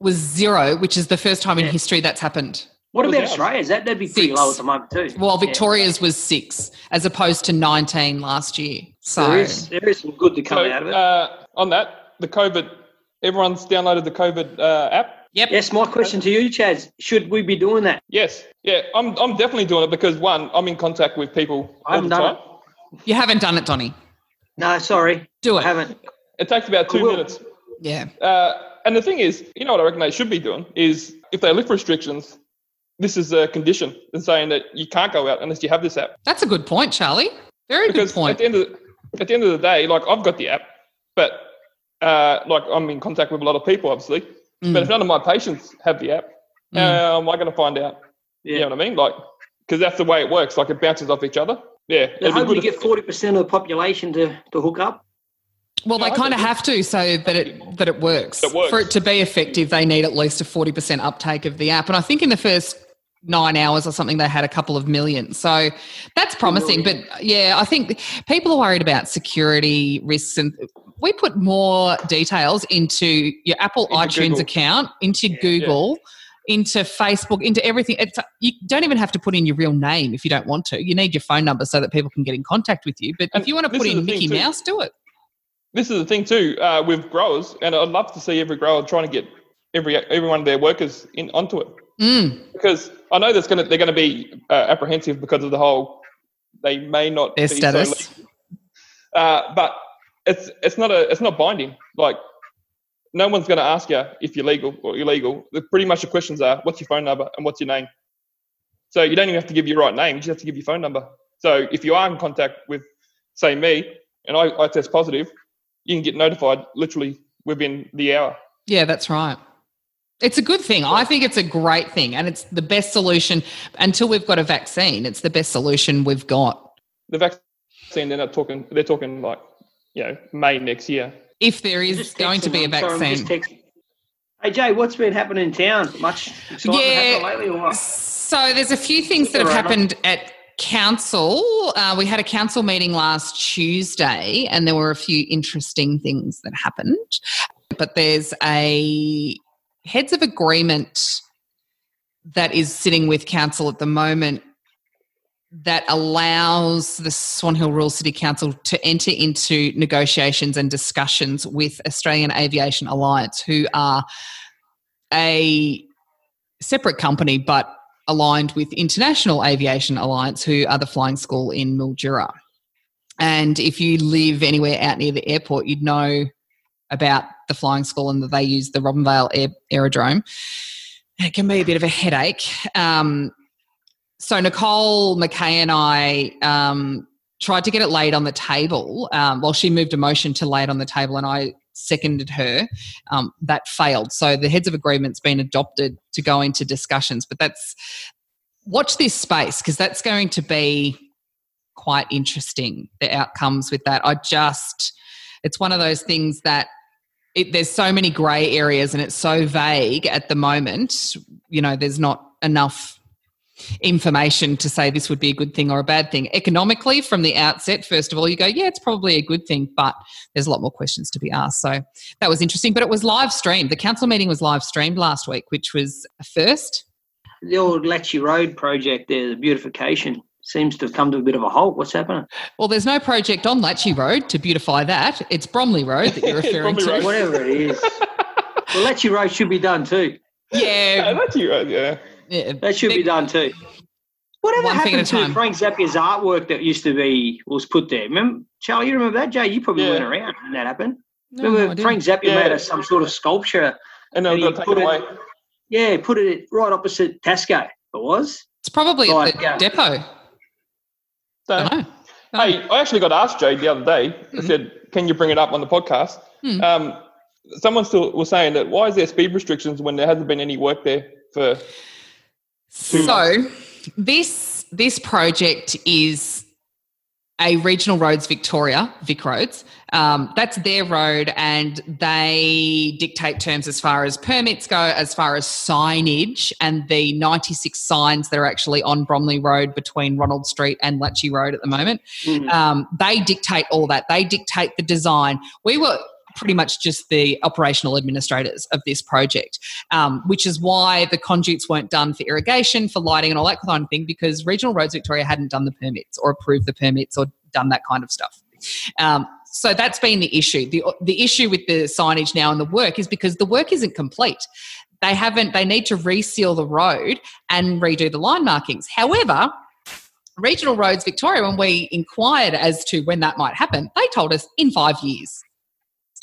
was zero, which is the first time in history that's happened. What about ours? Australia's? That, that'd be pretty Six. low at the moment too. Well, Yeah. Victoria's was six, as opposed to 19 last year. So, There is, there is some good to come So, out of it. uh, on that, the COVID, everyone's downloaded the COVID uh, app. yep. yes, my question to you, Chaz, should we be doing that? Yes, yeah, I'm, I'm definitely doing it because one, I'm in contact with people I all the haven't done time. You haven't done it, Donny. No, sorry, Do I haven't. It takes about two minutes. Yeah. Uh, and the thing is, you know what I reckon they should be doing is if they lift restrictions, this is a condition in saying that you can't go out unless you have this app. That's a good point, Charlie. Very Because good point. at the end of the, at the end of the day, like I've got the app, but uh, like I'm in contact with a lot of people, obviously. But Mm. if none of my patients have the app, Mm. how am I going to find out? Yeah. You know what I mean? Like, because that's the way it works. Like it bounces off each other. Yeah, They're it'd be hoping to good get forty percent of the population to, to hook up. Well, they No, I kind of have to so that it that it works. It works. For it to be effective, they need at least a forty percent uptake of the app, and I think in the first nine hours or something, they had a couple of million. So that's promising. But yeah, I think people are worried about security risks, and we put more details into your Apple Into iTunes Google. account, into Google. Into Facebook, into everything. It's you don't even have to put in your real name if you don't want to. You need your phone number so that people can get in contact with you. But And if you want to put in Mickey. Mouse, do it. this is the thing too uh, with growers, and I'd love to see every grower trying to get every every one of their workers in onto it Mm. because I know that's gonna they're going to be uh, apprehensive because of the whole they may not Their be status. So uh, but it's it's not a it's not binding. Like no one's going to ask you if you're legal or illegal. The, pretty much the questions are what's your phone number and what's your name. So you don't even have to give your right name; you just have to give your phone number. So if you are in contact with, say, me, and I, I test positive, you can get notified literally within the hour. Yeah, that's right. It's a good thing. I think it's a great thing. And it's the best solution until we've got a vaccine. It's the best solution we've got. The vaccine, they're not talking. They're talking like, you know, May next year. If there is going to be a I'm sorry, I'm just vaccine. Hey Jay, what's been happening in town? Much Yeah. lately or what? So there's a few things that have happened at council. Uh, we had a council meeting last Tuesday, and there were a few interesting things that happened. But there's a heads of agreement that is sitting with council at the moment that allows the Swan Hill Rural City Council to enter into negotiations and discussions with Australian Aviation Alliance, who are a separate company but aligned with International Aviation Alliance, who are the flying school in Mildura. And if you live anywhere out near the airport, you'd know about the flying school and that they use the Robinvale Air- Aerodrome. It can be a bit of a headache. Um, so Nicole McKay and I um, tried to get it laid on the table. Um, well, she moved a motion to lay it on the table, and I seconded her. Um, that failed. So the heads of agreement's been adopted to go into discussions. But that's watch this space because that's going to be quite interesting. The outcomes with that. I just it's one of those things that it, there's so many grey areas and it's so vague at the moment. You know, there's not enough information to say this would be a good thing or a bad thing. Economically, from the outset, first of all, you go, yeah, it's probably a good thing, but there's a lot more questions to be asked. So that was interesting. But it was live streamed. The council meeting was live streamed last week, which was a first. The old Latchy Road project there, the beautification, seems to have come to a bit of a halt. What's happening? Well, there's no project on Latchy Road to beautify that. It's Bromley Road that you're referring to. Road. Whatever it is. well, Latchy Road should be done too. Yeah, Yeah, that's you, right? Yeah. Yeah. That should be done too. Whatever One happened to time. Frank Zappia's artwork that used to be was put there? Remember, Charlie, you remember that? Jay, you probably Yeah. weren't around when that happened. No, remember, I didn't. Frank Zappia Yeah. made a, some sort of sculpture. And then And he got put taken it- away. Yeah, put it right opposite Tasco. It was. It's probably at the uh, depot. So, I know. Hey, I actually got asked Jay the other day. I said, "Can you bring it up on the podcast?" Hmm. Um, someone still was saying that why is there speed restrictions when there hasn't been any work there for? So this this project is a Regional Roads Victoria, Vic Roads. Um, that's their road, and they dictate terms as far as permits go, as far as signage, and the 96 signs that are actually on Bromley Road between Ronald Street and Latchy Road at the moment. Mhm. Um, they dictate all that. They dictate the design. We were pretty much just the operational administrators of this project, um, which is why the conduits weren't done for irrigation, for lighting, and all that kind of thing, because Regional Roads Victoria hadn't done the permits or approved the permits or done that kind of stuff. Um, so that's been the issue. The, the issue with the signage now and the work is because the work isn't complete. They haven't, they need to reseal the road and redo the line markings. However, Regional Roads Victoria, when we inquired as to when that might happen, they told us in five years.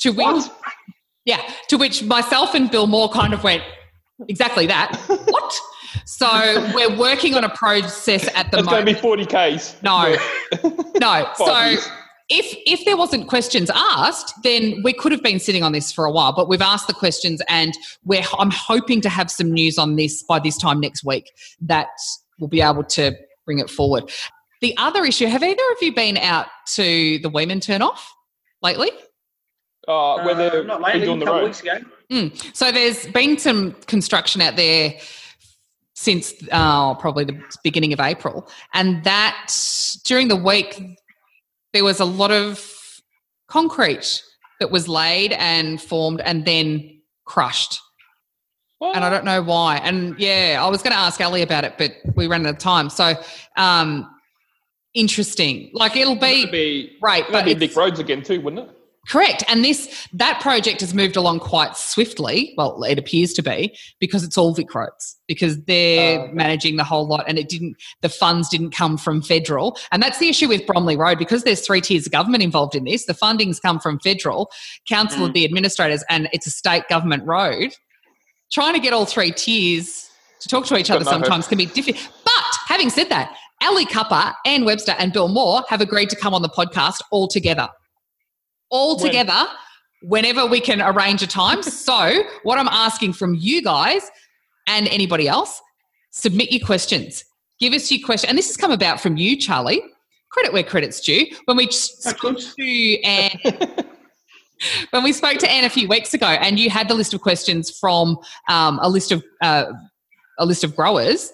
To which, What? yeah, to which myself and Bill Moar kind of went, exactly that. what? So we're working on a process at the moment. It's going to be 40 Ks. No, no. So years. if if there wasn't questions asked, then we could have been sitting on this for a while. But we've asked the questions, and we're I'm hoping to have some news on this by this time next week that we'll be able to bring it forward. The other issue: Have either of you been out to the Wemen turn off lately? Uh, where they're Uh, not lately, redoing a the couple road. weeks ago. Mm. So there's been some construction out there since uh, probably the beginning of April, and that during the week there was a lot of concrete that was laid and formed and then crushed. What? And I don't know why. And yeah, I was going to ask Ali about it, but we ran out of time. So um, interesting. Like it'll That'd be be, right, that'd but be it's- Vic Roads again too, wouldn't it? Correct. And this that project has moved along quite swiftly. Well, it appears to be because it's all Vic Roads because they're Oh, okay. managing the whole lot and it didn't the funds didn't come from federal. And that's the issue with Bromley Road because there's three tiers of government involved in this. The funding's come from federal, council Mm. of the administrators, and it's a state government road. Trying to get all three tiers to talk to each other sometimes can be difficult. But having said that, Ali Cupper, Anne Webster, and Bill Moar have agreed to come on the podcast all together. All When? together whenever we can arrange a time. so, what I'm asking from you guys and anybody else, submit your questions. Give us your question. And this has come about from you, Charlie. Credit where credit's due. When we spoke to Anne, when we spoke to Anne a few weeks ago, and you had the list of questions from um, a list of uh, a list of growers.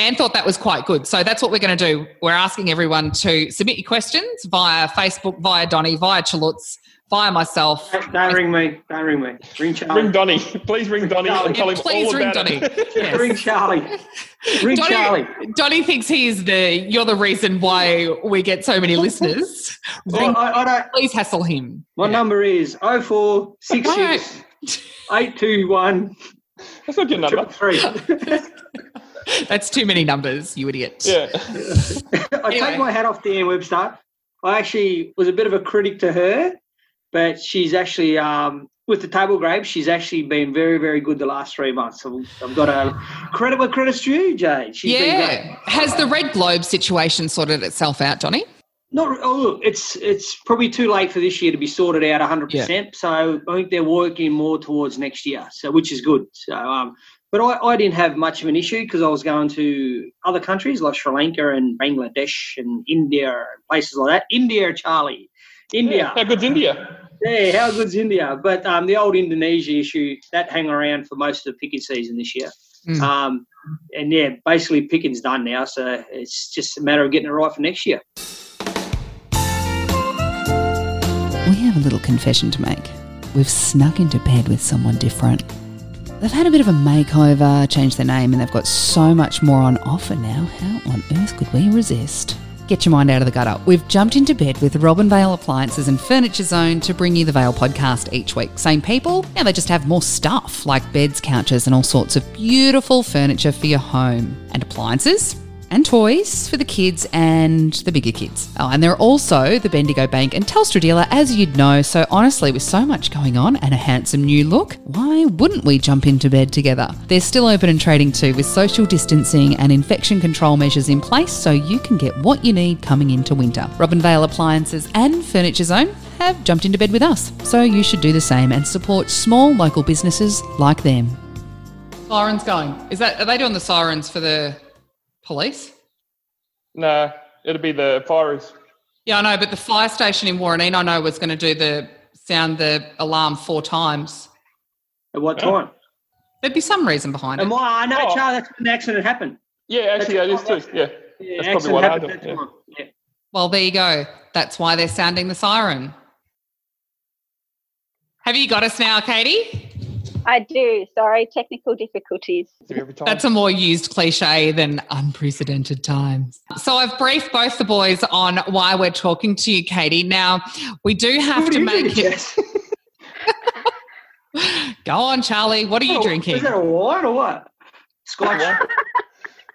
Anne thought that was quite good. So that's what we're going to do. We're asking everyone to submit your questions via Facebook, via Donny, via Chalutz, via myself. Don't, don't ring me. Don't ring me. Ring Charlie. Ring Donny. Please ring Donny and tell Yeah, him please all ring about Donny. it. Yes. Ring Charlie. Ring Charlie. Donny, Donny thinks he's the you're the reason why we get so many listeners. Well, I, I don't. please hassle him. My Yeah. number is 0466 821 That's not your number. 3. That's too many numbers, you idiot. Yeah. I Anyway. take my hat off to Anne Webster. I actually was a bit of a critic to her, but she's actually um, with the table grapes. She's actually been very, very good the last three months. So I've got to credit where credit's due, Jade. She's been great. Yeah. Has the Red Globe situation sorted itself out, Donny? Not oh look, it's it's probably too late for this year to be sorted out 100. percent So I think they're working more towards next year, so which is good. So um, but I, I didn't have much of an issue because I was going to other countries like Sri Lanka and Bangladesh and India and places like that. India, Charlie, India. How good's India? Yeah, how good's India? But um, the old Indonesia issue that hang around for most of the picking season this year. Mm. Um, and yeah, basically picking's done now, so it's just a matter of getting it right for next year. We have a little confession to make. We've snuck into bed with someone different. They've had a bit of a makeover, changed their name, and they've got so much more on offer now. How on earth could we resist? Get your mind out of the gutter. We've jumped into bed with Robinvale Appliances and Furniture Zone to bring you the Vale podcast each week. Same people, now they just have more stuff like beds, couches, and all sorts of beautiful furniture for your home. And appliances and toys for the kids and the bigger kids. Oh, and they're also the Bendigo Bank and Telstra dealer, as you'd know. So, honestly, with so much going on and a handsome new look, why wouldn't we jump into bed together? They're still open and trading too, with social distancing and infection control measures in place, so you can get what you need coming into winter. Robinvale Appliances and Furniture Zone have jumped into bed with us, so you should do the same and support small local businesses like them. Sirens going. Is that are they doing the sirens for the police? No, it'll be the fireys. Yeah, I know, but the fire station in Warranine, I know, was going to do the sound the alarm four times. At what time? There'd be some reason behind it. And why? I know, Oh. Charlie, that's when the accident happened. Yeah, actually, that is too. Yeah, Yeah, That's probably what I happened do, at that yeah. time. Yeah. Well, there you go. That's why they're sounding the siren. Have you got us now, Kady? I do. Sorry, technical difficulties. That's a more used cliche than unprecedented times. So I've briefed both the boys on why we're talking to you, Kady. Now, we do have What to make it. Go on, Charlie. What are you Oh, drinking? Is that a wine or what? Scotch.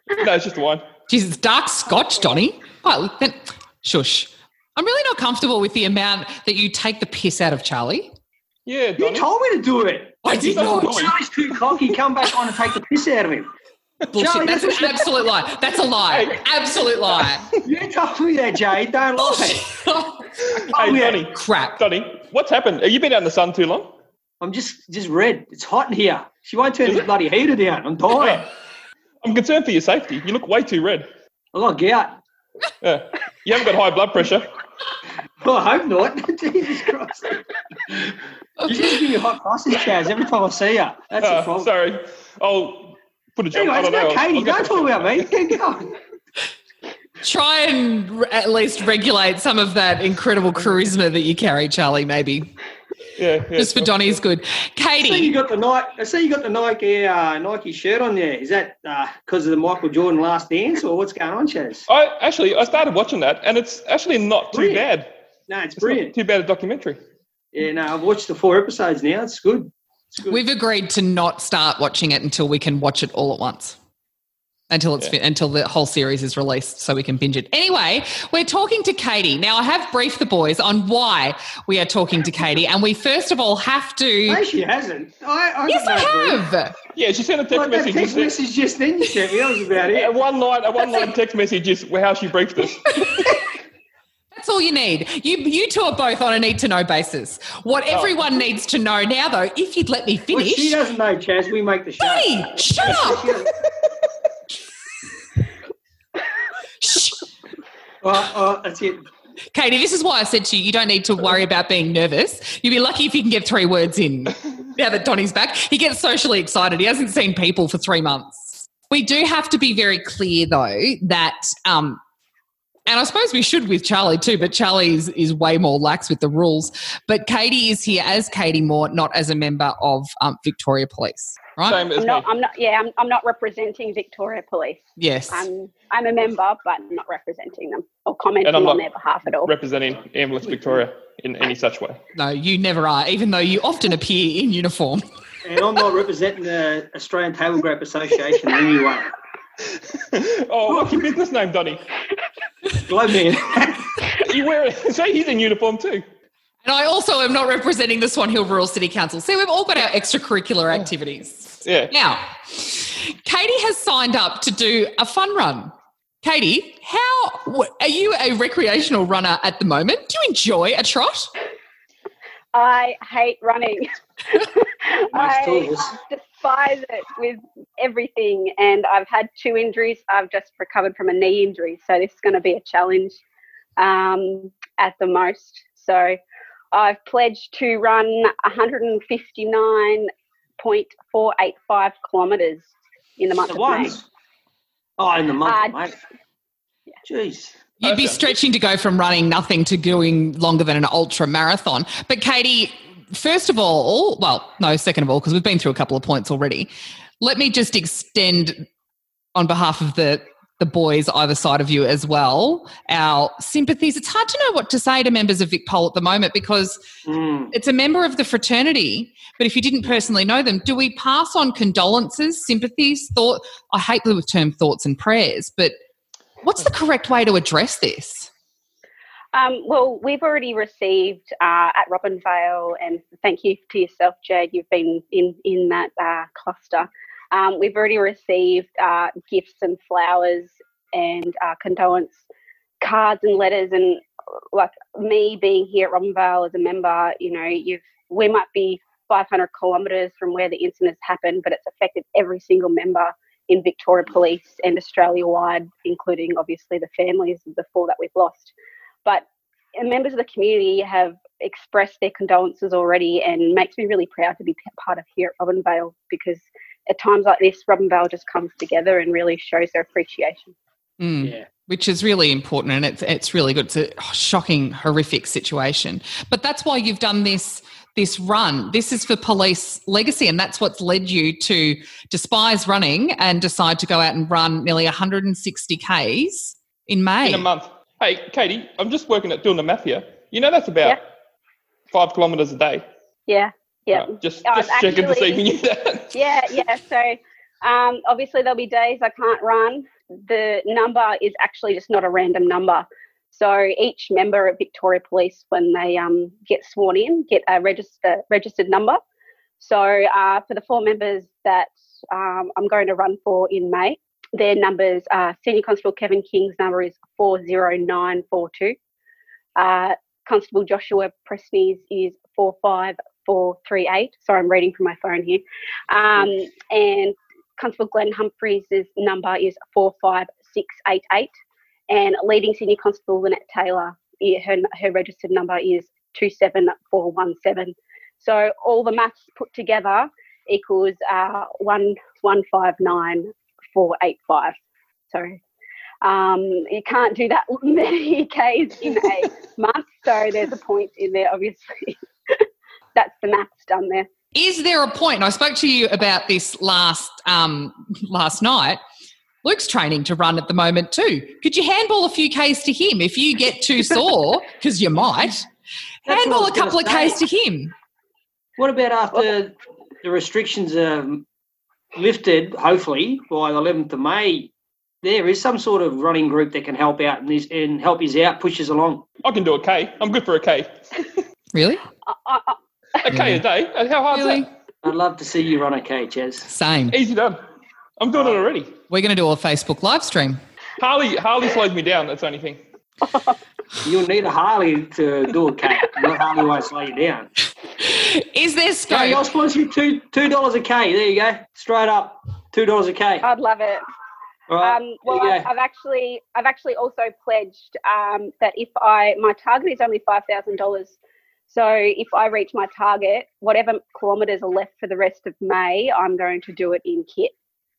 no, it's just wine. Jesus, dark scotch, Donny. Well, then, shush. I'm really not comfortable with the amount that you take the piss out of Charlie. Yeah, You told me to do it. I did not. Charlie's too cocky. Come back on and take the piss out of him. Bullshit. Charlie, That's that's an absolute lie. That's a lie. Absolute lie. You told me that, Jay. Don't lie. Hey, yeah. Donny. Crap. Donny, what's happened? Have you been out in the sun too long? I'm just just red. It's hot in here. She won't turn the bloody heater down. I'm tired. I'm concerned for your safety. You look way too red. I got gout. Yeah. You haven't got high blood pressure. Well, I hope not. Jesus Christ. You just give me hot crosses, Chaz, every time I see you. That's the Uh, problem. sorry. I'll put a job. Anyway, it's don't know. about Kady. I'll get Don't talk about me. Keep going. Try and re- at least regulate some of that incredible charisma that you carry, Charlie, maybe. Yeah, yeah. Just for Donny's good. I see you Kady, got the Nike. I see you got the Nike uh, Nike shirt on there. Is that because of the Michael Jordan Last Dance, or what's going on, Chaz? I actually I started watching that, and it's actually not too Brilliant. bad. No, it's It's brilliant. not too bad a documentary. Yeah, uh, no, I've watched the four episodes now. It's good. It's good. we've agreed to not start watching it until we can watch it all at once. Until it's Yeah. fi- until the whole series is released, so we can binge it. Anyway, we're talking to Kady now. I have briefed the boys on why we are talking to Kady, and we first of all have to. no, she hasn't. I, I Yes, got no. I have. Yeah, she sent a text Like that message. text just- message just then you sent me. That was about A it. one line, a one line text message is how she briefed us. That's all you need. You you two are both on a need to know basis. What everyone needs to know now, though, if you'd let me Well, finish. she doesn't know, Chaz. We make the show. Hey, shut up! Shh. Well, uh, that's it. Kady, this is why I said to you, you don't need to worry about being nervous. You'd be lucky if you can get three words in. Now that Donny's back, he gets socially excited. He hasn't seen people for three months. We do have to be very clear, though, that, um, and I suppose we should with Charlie too, but Charlie is, is way more lax with the rules. But Kady is here as Kady Moore, not as a member of um, Victoria Police, right? Same as I'm me. not. I'm not. Yeah, I'm, I'm not representing Victoria Police. Yes. I'm. I'm a member, but not representing them or commenting And I'm on their behalf at all. Representing Ambulance Victoria in any such way. no, you never are, even though you often appear in uniform. And I'm not representing the Australian Table Grape Association anyway. oh, what's your business name, Donny? Globe man. You wear say he's in uniform too. And I also am not representing the Swan Hill Rural City Council. See, we've all got our extracurricular activities. Yeah. Now, Kady has signed up to do a fun run. Kady, how are you a recreational runner at the moment? Do you enjoy a trot? I hate running. Nice I tools. Despise it with everything, and I've had two injuries. I've just recovered from a knee injury, so this is going to be a challenge um, at the most. So I've pledged to run 159.485 kilometres in the month The of May. Oh, in the month, Uh, mate. Jeez. You'd be stretching to go from running nothing to doing longer than an ultra marathon. But Kady, first of all, well, no, second of all, because we've been through a couple of points already. Let me just extend on behalf of the the boys either side of you as well our sympathies it's hard to know what to say to members of vicpol at the moment because Mm. it's a member of the fraternity but if you didn't personally know them do we pass on condolences sympathies thought i hate the term thoughts and prayers but what's the correct way to address this Um, well, we've already received uh, at Robinvale, and thank you to yourself, Jade. You've been in in that uh, cluster. Um, we've already received uh, gifts and flowers and uh, condolence cards and letters. And like me being here at Robinvale as a member, you know, you've we might be 500 kilometres from where the incident has happened, but it's affected every single member in Victoria Police and Australia wide, including obviously the families of the four that we've lost. But members of the community have expressed their condolences already and makes me really proud to be part of here at Robinvale because at times like this, Robinvale just comes together and really shows their appreciation. Mm. Yeah. Which is really important and it's it's really good. It's a shocking, horrific situation. But that's why you've done this this run. This is for police legacy, and that's what's led you to despise running and decide to go out and run nearly 160 Ks in May. in a month. Hey, Kady, I'm just working at doing the math here. You know that's about Yeah. five kilometres a day. Yeah, yeah. Right, just Oh, just checking to see if you that. Yeah, yeah. So um, obviously there'll be days I can't run. The number is actually just not a random number. So each member of Victoria Police, when they um, get sworn in, get a register registered number. So uh, for the four members that um, I'm going to run for in May, their numbers are Senior Constable Kevin King's number is four zero nine four two. Uh, Constable Joshua Prestney's is four five four three eight. Sorry, I'm reading from my phone here. Um, and Constable Glen Humphris' number is 45688. And leading senior constable Lynette Taylor, her, her registered number is 27417. So all the maths put together equals uh, 1159485. So um, you can't do that many Ks in a month. So there's a point in there, obviously. That's the maths done there. Is there a point? And I spoke to you about this last um, last night. Luke's training to run at the moment too. Could you handball a few Ks to him if you get too sore? Because you might. That's handball a couple of gonna Ks to him. What about after the restrictions are lifted, hopefully by the 11th of May? There is some sort of running group that can help out and, this, and help us out, push us along. I can do a K. I'm good for a K. Really? A K a day. How hard's Really? that? I'd love to see you run a K, Chaz. Same. Easy done. I'm doing it already. We're going to do a Facebook live stream. Harley Harley slows me down. That's the only thing. You'll need a Harley to do a K. Not Harley won't slow you down. Is there Hey, I'll scope? sponsor you two two dollars a K. There you go. Straight up. Two dollars a K. I'd love it. All right. Um, well, I've. I've actually, I've actually also pledged um, that if I, my target is only five thousand dollars. So if I reach my target, whatever kilometres are left for the rest of May, I'm going to do it in kit.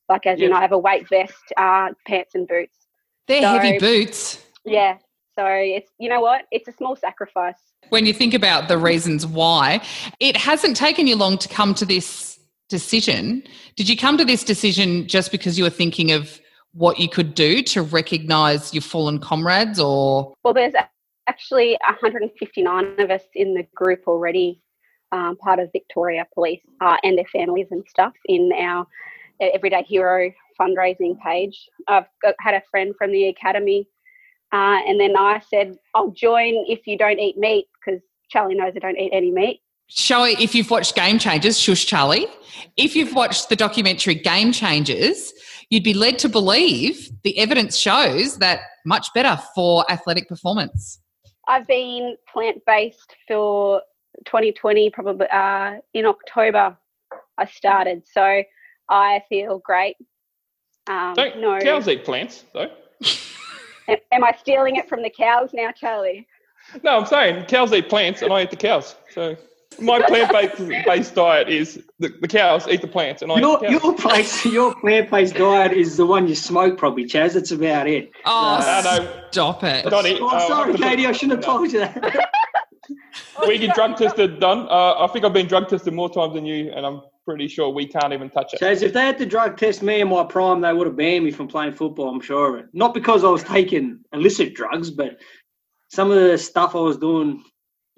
Like as in, I have a weight vest, uh, pants, and boots. They're So- heavy boots. Yeah. So it's, you know what? It's a small sacrifice. When you think about the reasons why, it hasn't taken you long to come to this decision. Did you come to this decision just because you were thinking of what you could do to recognise your fallen comrades or Well, there's actually 159 of us in the group already, um, part of Victoria Police uh, and their families and stuff in our Everyday Hero fundraising page. I've got, had a friend from the academy, uh, and then I said, I'll join if you don't eat meat because Charlie knows I don't eat any meat. show if you've watched Game Changers, shush Charlie. If you've watched the documentary Game Changers, you'd be led to believe the evidence shows that much better for athletic performance. I've been plant based for 2020, probably uh, in October. I started, so I feel great. Um, Don't no, cows eat plants though? Am, am I stealing it from the cows now, Charlie? No, I'm saying cows eat plants and I eat the cows. So my plant-based based diet is the, the cows eat the plants and I Your eat the cows. your place your plant based diet is the one you smoke probably, Chaz. That's about it. Oh, I know. stop it. Donny, Oh, uh, sorry, I've Kady. I shouldn't have told you that. we get drug tested done. Uh, I think I've been drug tested more times than you, and I'm pretty sure we can't even touch it. Chaz, if they had to drug test me in my prime, they would have banned me from playing football. I'm sure of it. Not because I was taking illicit drugs, but some of the stuff I was doing.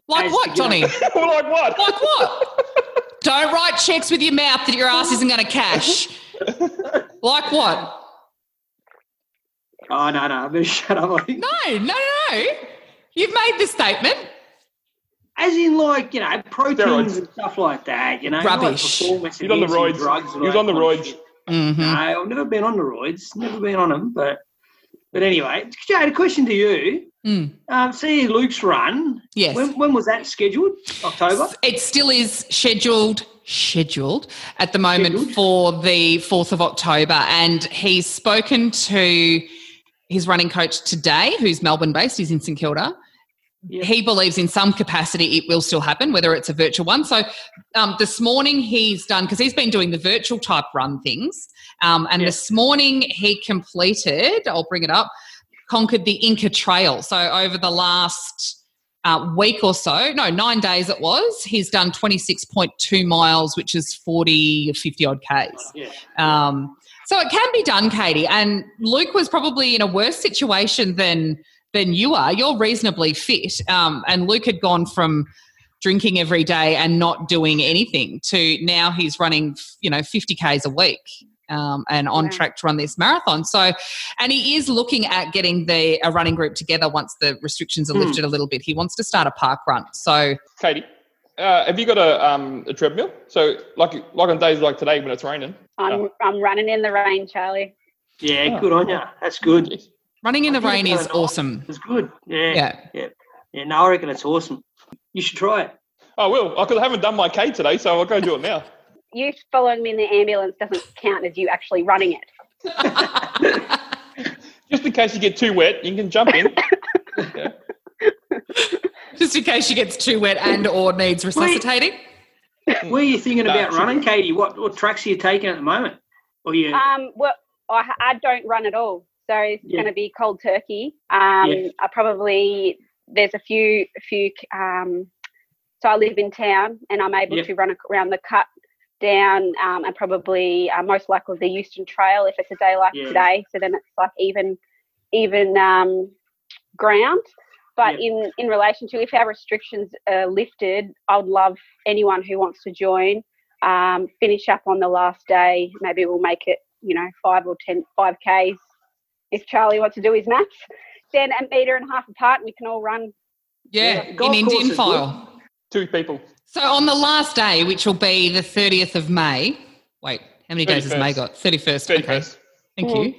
Like what, Johnny? like what? Like what? Don't write checks with your mouth that your ass isn't going to cash. like what? Oh no, no, I better shut up. No, no, no, no. You've made the statement. As in, like you know, proteins Steroids. and stuff like that. You know, Rubbish. Like performance He's on the enhancing roids. Drugs and He was all on the that kind of roids. shit. Mm-hmm. No, I've never been on the roids. Never been on them, but but anyway, Jade, a question to you. Mm. Um, see Luke's run. Yes. When, when was that scheduled? October. It still is scheduled scheduled at the moment Scheduled. for the 4th of October and he's spoken to his running coach today who's Melbourne based he's in St Kilda He believes in some capacity it will still happen, whether it's a virtual one. So um, this morning he's done because he's been doing the virtual type run things, um, and this morning he completed. I'll bring it up. Conquered the Inca Trail. So over the last uh, week or so, no, nine days it was. He's done twenty six point two miles, which is forty or fifty odd k's. Yeah. Um, so it can be done, Kady. And Luke was probably in a worse situation than than you are. You're reasonably fit, um, and Luke had gone from drinking every day and not doing anything to now he's running, you know, 50 k's a week. Um, and on Yeah. track to run this marathon. So, and he is looking at getting the a running group together once the restrictions are Hmm. lifted a little bit. He wants to start a park run. So, Kady, uh, have you got a um, a treadmill? So like like on days like today when it's raining. I'm I'm running in the rain, Charlie. Yeah, Oh. good on you. That's good. Jeez. running in I the rain is kinda awesome. It's good. Yeah. Yeah. Yeah. Yeah. No, I reckon it's awesome. You should try it. I will. because I haven't done my K today, so I'll go do it now. You following me in the ambulance doesn't count as you actually running it. Just in case you get too wet, you can jump in. Yeah. Just in case she gets too wet and or needs resuscitating. Where are you thinking No, about running, Kady? What what tracks are you taking at the moment? Or you? Um, well, I, I don't run at all, so it's Yeah. going to be cold turkey. Um. I probably there's a few a few. Um, so I live in town, and I'm able Yep. to run around the cut down, um, and probably uh, most likely the Euston Trail if it's a day like Yeah. today. So then it's like even even um, ground. But Yep. in in relation to if our restrictions are lifted, I would love anyone who wants to join um, finish up on the last day. Maybe we'll make it, you know, five or ten, five Ks if Charlie wants to do his maths. Then a metre and a half apart and we can all run. Yeah, Yeah, in Indian file. Two people. So on the last day, which will be the 30th of May. Wait, how many days has May got? 31st. Very Okay. Thank Mm. you.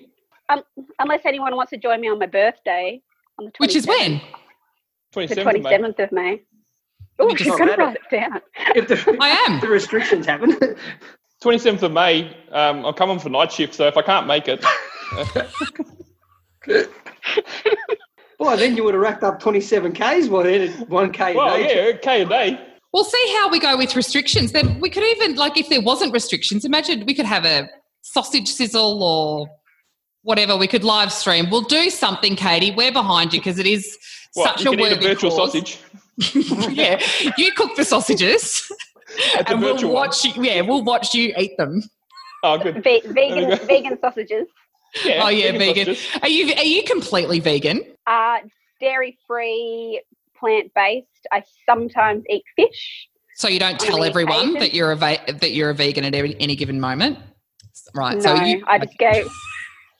Um, unless anyone wants to join me on my birthday on the 27th, Which is when? The 27th, of May. May. Oh, she's going to write it down. if the, I am. the restrictions happen. 27th of May, um, I'm coming for night shift, so if I can't make it, Boy, then you would have racked up 27 Ks by then, 1K a well, day. yeah, K a day. We'll see how we go with restrictions. Then we could even, like, if there wasn't restrictions, imagine we could have a sausage sizzle or whatever. We could live stream. We'll do something, Kady. We're behind you because it is What, such you a can eat a virtual cause. sausage. yeah, you cook the sausages, It's a and we'll virtual one. watch. You, yeah, we'll watch you eat them. Oh, good. Ve- vegan, go. vegan sausages. Yeah, oh yeah, vegan. sausages. Are you are you completely vegan? Uh, dairy free, plant based. I sometimes eat fish. So you don't tell everyone that you're a va- that you're a vegan at any, any given moment, right? no, so you, I just go.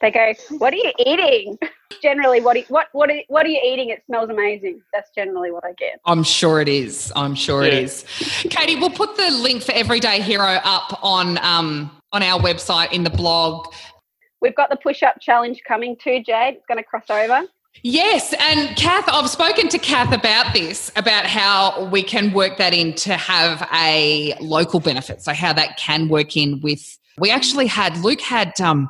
They go, "What are you eating?" Generally, what are, what what are, what are you eating? It smells amazing. That's generally what I get. I'm sure it is. I'm sure it Yeah. is. Kady, we'll put the link for Everyday Hero up on um on our website in the blog. We've got the push up challenge coming too, Jade. It's going to cross over. Yes, and Kath, I've spoken to Kath about this, about how we can work that in to have a local benefit. So how that can work in with. We actually had Luke had um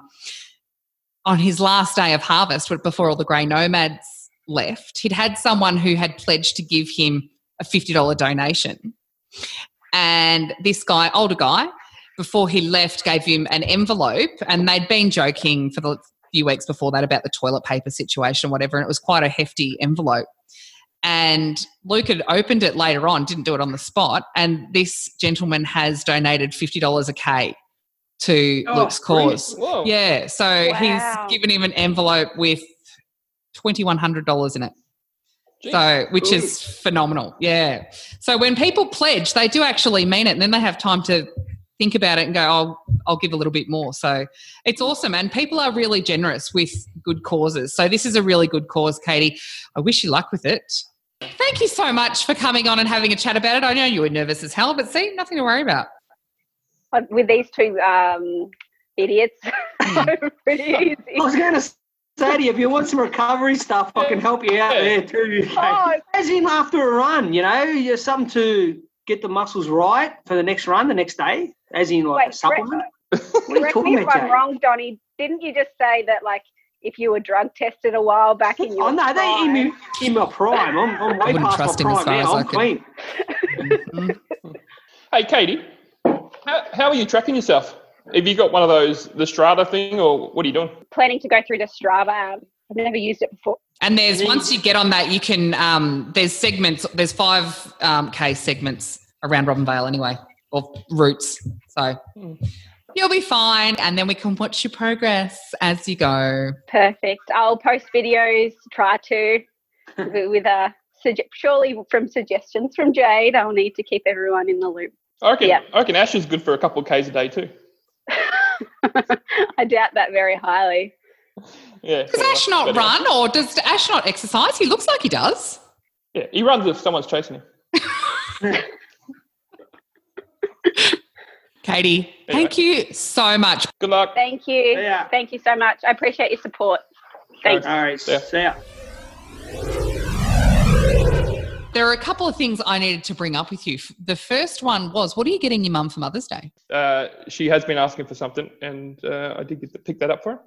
on his last day of harvest, before all the grey nomads left, he'd had someone who had pledged to give him a fifty dollar donation, and this guy, older guy, before he left, gave him an envelope, and they'd been joking for the few weeks before that about the toilet paper situation whatever, and it was quite a hefty envelope. And Luke had opened it later on, didn't do it on the spot, and this gentleman has donated fifty dollars a k to Oh, Luke's cause. Yeah, so Wow. he's given him an envelope with twenty one hundred dollars in it. Jeez. So, which Ooh. is phenomenal. Yeah. So when people pledge, they do actually mean it, and then they have time to think about it and go, "I'll, I'll give a little bit more." So it's awesome, and people are really generous with good causes. So this is a really good cause, Kady. I wish you luck with it. Thank you so much for coming on and having a chat about it. I know you were nervous as hell, but see, nothing to worry about. With these two um, idiots, Hmm. pretty easy. I was going to say to you, if you want some recovery stuff, I can help you out Yeah. there too. Oh. As in after a run, you know, you're something to get the muscles right for the next run, the next day, as in like Wait, a supplement. What are you Correct talking me if about, I'm Jay? wrong, Donny. Didn't you just say that like if you were drug tested a while back in your Oh no, they in, me, in my prime. I'm, I'm way wouldn't past trust my prime now. I I'm could. clean. Hey, Kady, how, how are you tracking yourself? Have you got one of those, the Strata thing, or what are you doing? planning to go through the Strava app. I've never used it before. And there's And then- once you get on that, you can um, there's segments. There's five um, k segments around Robinvale anyway, or routes. So Hmm. you'll be fine, and then we can watch your progress as you go. Perfect. I'll post videos, try to, with with a surely from suggestions from Jade. I'll need to keep everyone in the loop. I reckon, Yeah. I reckon Ash is good for a couple of Ks a day too. I doubt that very highly. Yeah. Does fair Ash not But, uh, run, or does Ash not exercise? He looks like he does. Yeah, he runs if someone's chasing him. Kady, thank you so much. Good luck. Thank you. Yeah. Thank you so much. I appreciate your support. Thanks. All right, Yeah. see ya. There are a couple of things I needed to bring up with you. The first one was, what are you getting your mum for Mother's Day? Uh, she has been asking for something, and uh, I did get to pick that up for her.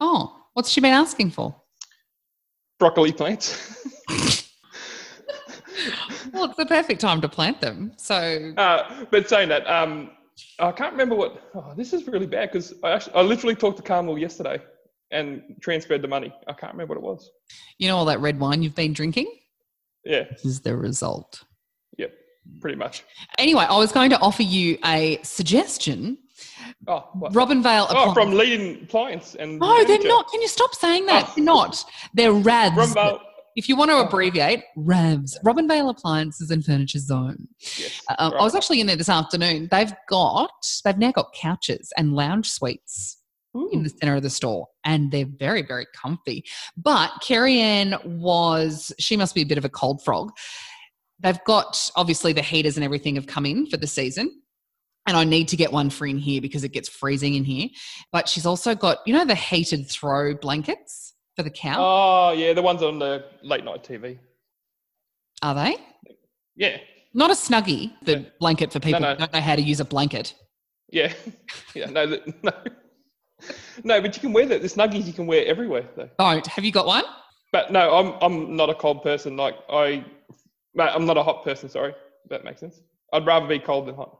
Oh, what's she been asking for? Broccoli plants. Well, it's the perfect time to plant them. So uh, but saying that, um, I can't remember what. Oh, this is really bad because I actually, I literally talked to Carmel yesterday and transferred the money. I can't remember what it was. you know all that red wine you've been drinking Yeah. is the result. Yep. Pretty much. Anyway, I was going to offer you a suggestion. Oh, what? Robinvale. oh, Appliance- from leading clients and. No, they're not. Can you stop saying that? Oh. They're not. They're RAVs. Robinvale. If you want to abbreviate, RAVs, Robinvale Appliances and Furniture Zone. Yes. Um, I was actually in there this afternoon. They've got, they've now got couches and lounge suites in the center of the store, and they're very, very comfy. But Carrie Ann was, she must be a bit of a cold frog. They've got, obviously, the heaters and everything have come in for the season. And I need to get one for in here because it gets freezing in here. But she's also got, you know, the heated throw blankets for the couch. Oh yeah, the ones on the late night TV. Are they? Yeah, Not a snuggie, the blanket for people no. who don't know how to use a blanket. yeah, yeah. No, no, no. But you can wear that. the snuggies. You can wear everywhere though. Don't. Have you got one? But no, I'm I'm not a cold person. Like I, I'm not a hot person. Sorry, if that makes sense. I'd rather be cold than hot.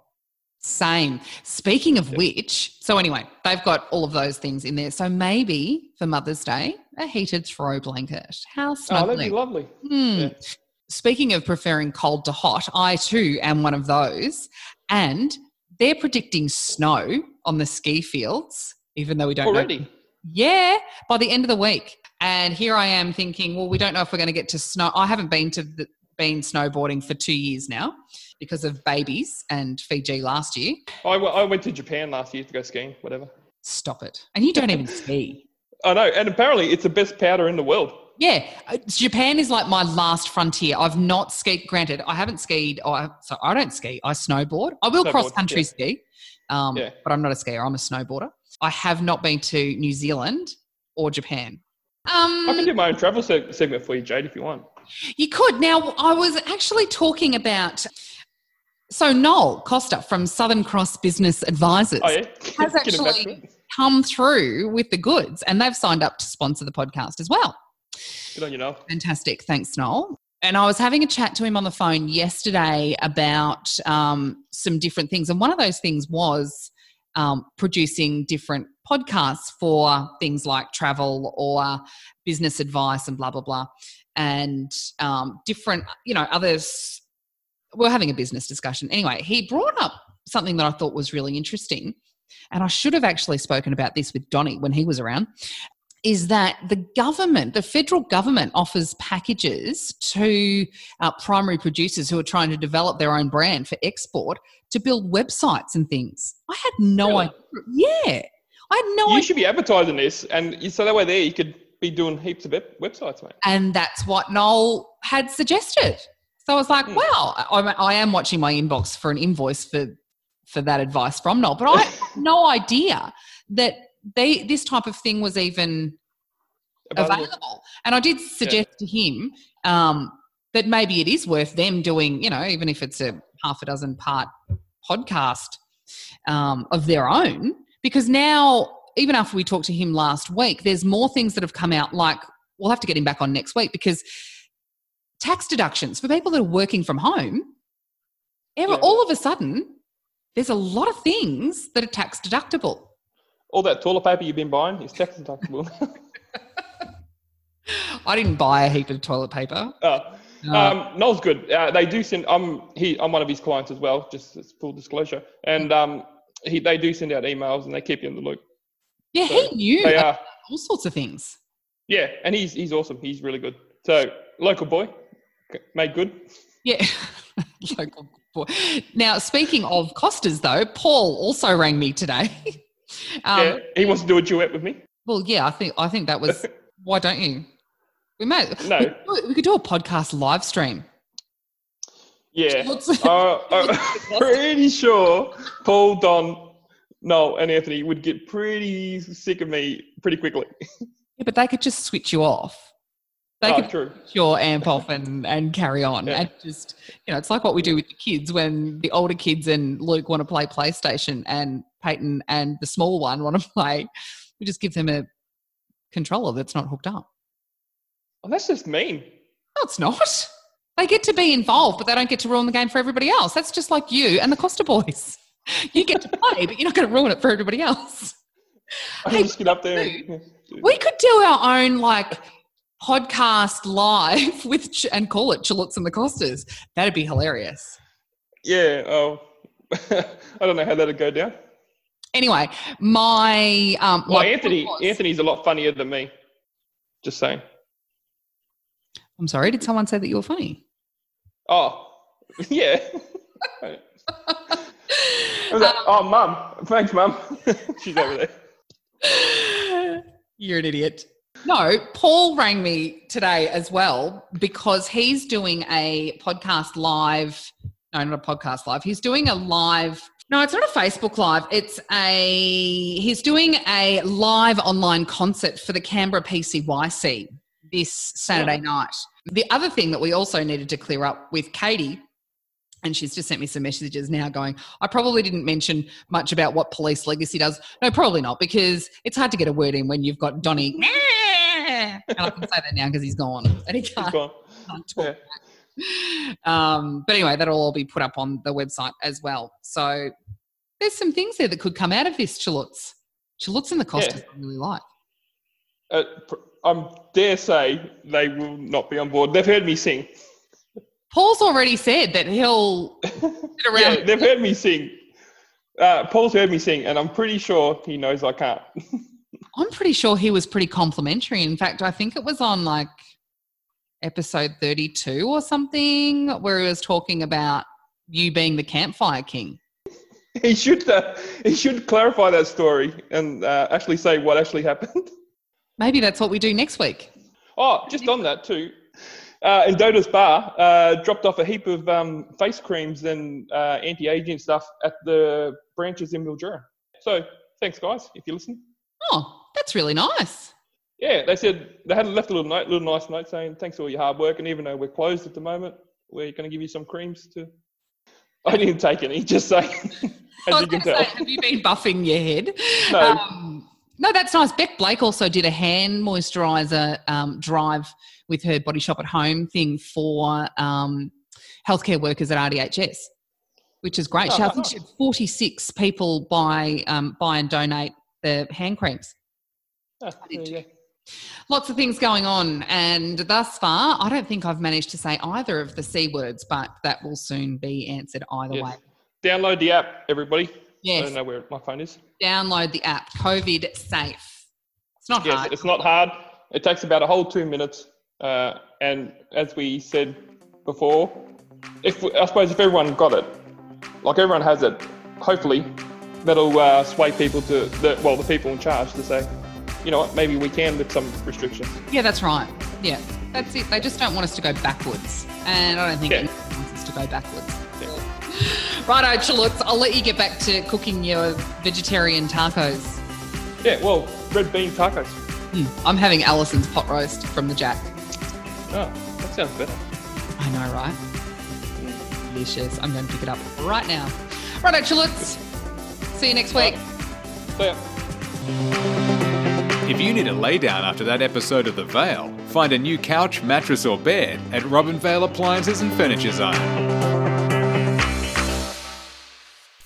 Same. Speaking of which, so anyway, they've got all of those things in there. So maybe for Mother's Day, a heated throw blanket. How Oh, that'd be lovely. Hmm. Yeah. Speaking of preferring cold to hot, I too am one of those. And they're predicting snow on the ski fields, even though we don't know Yeah, by the end of the week. And here I am thinking, well, we don't know if we're going to get to snow. I haven't been to the, been snowboarding for two years now because of babies and Fiji last year. I, w- I went to Japan last year to go skiing. Whatever. Stop it. And you don't even ski. I know, and apparently it's the best powder in the world. Yeah, uh, Japan is like my last frontier. I've not skied. Granted, I haven't skied. Or I, so I don't ski. I snowboard. I will Snowboard, cross country yeah. ski, um, Yeah. but I'm not a skier. I'm a snowboarder. I have not been to New Zealand or Japan. I can Um, do my own travel se- segment for you, Jade, if you want. You could. Now, I was actually talking about. So Noel Costa from Southern Cross Business Advisors Oh yeah, has Get him back to actually come through with the goods, and they've signed up to sponsor the podcast as well. Good on you, Noel. Fantastic. Thanks, Noel. And I was having a chat to him on the phone yesterday about um, some different things. And one of those things was um, producing different podcasts for things like travel or business advice and blah, blah, blah. And um, different, you know, others. We're having a business discussion. Anyway, he brought up something that I thought was really interesting. And I should have actually spoken about this with Donny when he was around is that the government, the federal government, offers packages to uh, primary producers who are trying to develop their own brand for export to build websites and things. I had no Really? idea. Yeah, I had no you idea. should be advertising this, and you, so that way there you could be doing heaps of websites, mate. and that's what Noel had suggested. So I was like, Hmm. wow, I, I am watching my inbox for an invoice for for that advice from Noel, but I had no idea that they this type of thing was even Available. available. And I did suggest to him um, that maybe it is worth them doing, you know, even if it's a half a dozen part podcast um, of their own, because now even after we talked to him last week, there's more things that have come out. Like we'll have to get him back on next week because tax deductions for people that are working from home. ever- Yeah. All of a sudden, there's a lot of things that are tax deductible. All that toilet paper you've been buying is tax deductible. I didn't buy a heap of toilet paper. Uh, No. um, Noel's good. Uh, they do send. I'm he. I'm one of his clients as well. Just as full disclosure. And um, he they do send out emails and they keep you in the loop. Yeah, he knew They are. all sorts of things. Yeah, and he's he's awesome. He's really good. So local boy, made good. Yeah. Local boy. Now, speaking of Costas, though, Paul also rang me today. um, yeah, he wants to do a duet with me. Well, yeah, I think I think that was. why don't you? We may. No. We, could do we could do a podcast live stream. Yeah, uh, I'm pretty sure Paul, Don, Noel, and Anthony would get pretty sick of me pretty quickly. Yeah, but they could just switch you off. They Oh, could true. switch your amp off and, and carry on. Yeah. And just, you know, it's like what we do with the kids when the older kids and Luke want to play PlayStation and Peyton and the small one want to play. We just give them a controller that's not hooked up. Oh, that's just mean. No, it's not. They get to be involved, but they don't get to ruin the game for everybody else. That's just like you and the Costa boys. You get to play, but you're not going to ruin it for everybody else. I Hey, just get up there. and- We could do our own like podcast live with Ch- and call it Chilutz and the Costas. That'd be hilarious. Yeah. Oh, I don't know how that'd go down. Anyway, my um, Well, my Anthony, was- Anthony's a lot funnier than me. Just saying. I'm sorry. Did someone say that you were funny? Oh, yeah. Like, um, oh, mum. Thanks, mum. She's over there. You're an idiot. No, Paul rang me today as well because he's doing a podcast live. No, not a podcast live. He's doing a live. No, it's not a Facebook live. It's a. He's doing a live online concert for the Canberra PCYC this Saturday night. The other thing that we also needed to clear up with Kady and she's just sent me some messages now going, I probably didn't mention much about what Police Legacy does. No, probably not, because it's hard to get a word in when you've got Donny. and I can say that now because he's gone and he can't, gone. can't talk. Yeah. Um, but anyway, that'll all be put up on the website as well. So there's some things there that could come out of this Chilutz. Chilutz and the Costas I really like. Uh, pr- I dare say they will not be on board. They've heard me sing. Paul's already said that he'll sit Yeah, around. they've heard me sing. Uh, Paul's heard me sing, and I'm pretty sure he knows I can't. I'm pretty sure he was pretty complimentary. In fact, I think it was on like episode 32 or something where he was talking about you being the campfire king. he should uh, he should clarify that story and uh, actually say what actually happened. Maybe that's what we do next week. Oh, just on that too. Uh, in Doda's bar, uh, dropped off a heap of um, face creams and uh, anti-aging stuff at the branches in Mildura. So thanks, guys, if you listen. Oh, that's really nice. Yeah, they said they had left a little note, little nice note saying thanks for all your hard work, and even though we're closed at the moment, we're going to give you some creams to. I didn't take any, just saying, I as was you can tell. say, have you been buffing your head? No. Um, no, that's nice. Beck Blake also did a hand moisturizer um, drive with her body shop at home thing for um, healthcare workers at RDHS, which is great. She, I think she had 46 people buy, um, buy and donate the hand creams. Go. Lots of things going on, and thus far, I don't think I've managed to say either of the C words, but that will soon be answered either Yes. way. Download the app, everybody. I don't know where my phone is. Download the app, COVID safe. It's not Yes, hard. it's not hard. It takes about a whole two minutes. Uh, and as we said before, if I suppose if everyone got it, like everyone has it, hopefully that'll uh, sway people to the well, the people in charge to say, you know what, maybe we can lift some restrictions. Yeah, that's right. Yeah, that's it. They just don't want us to go backwards, and I don't think Yeah. anyone wants us to go backwards. Righto, Chilutz, I'll let you get back to cooking your vegetarian tacos. Yeah, well, red bean tacos. Hmm, I'm having Alison's pot roast from the Jack. Oh, that sounds better. I know, right? Delicious. I'm going to pick it up right now. Righto, Chilutz. See you next week. So yeah. If you need a laydown after that episode of The Vale, find a new couch, mattress, or bed at Robinvale Appliances and Furniture Zone.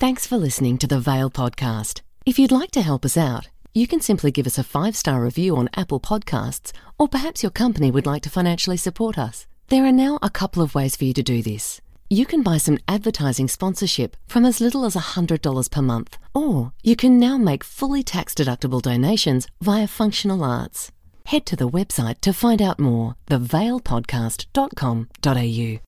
Thanks for listening to the Vale podcast. If you'd like to help us out, you can simply give us a five star review on Apple Podcasts, or perhaps your company would like to financially support us. There are now a couple of ways for you to do this. You can buy some advertising sponsorship from as little as $100 per month, or you can now make fully tax deductible donations via Functional Arts. Head to the website to find out more, thevalepodcast.com.au.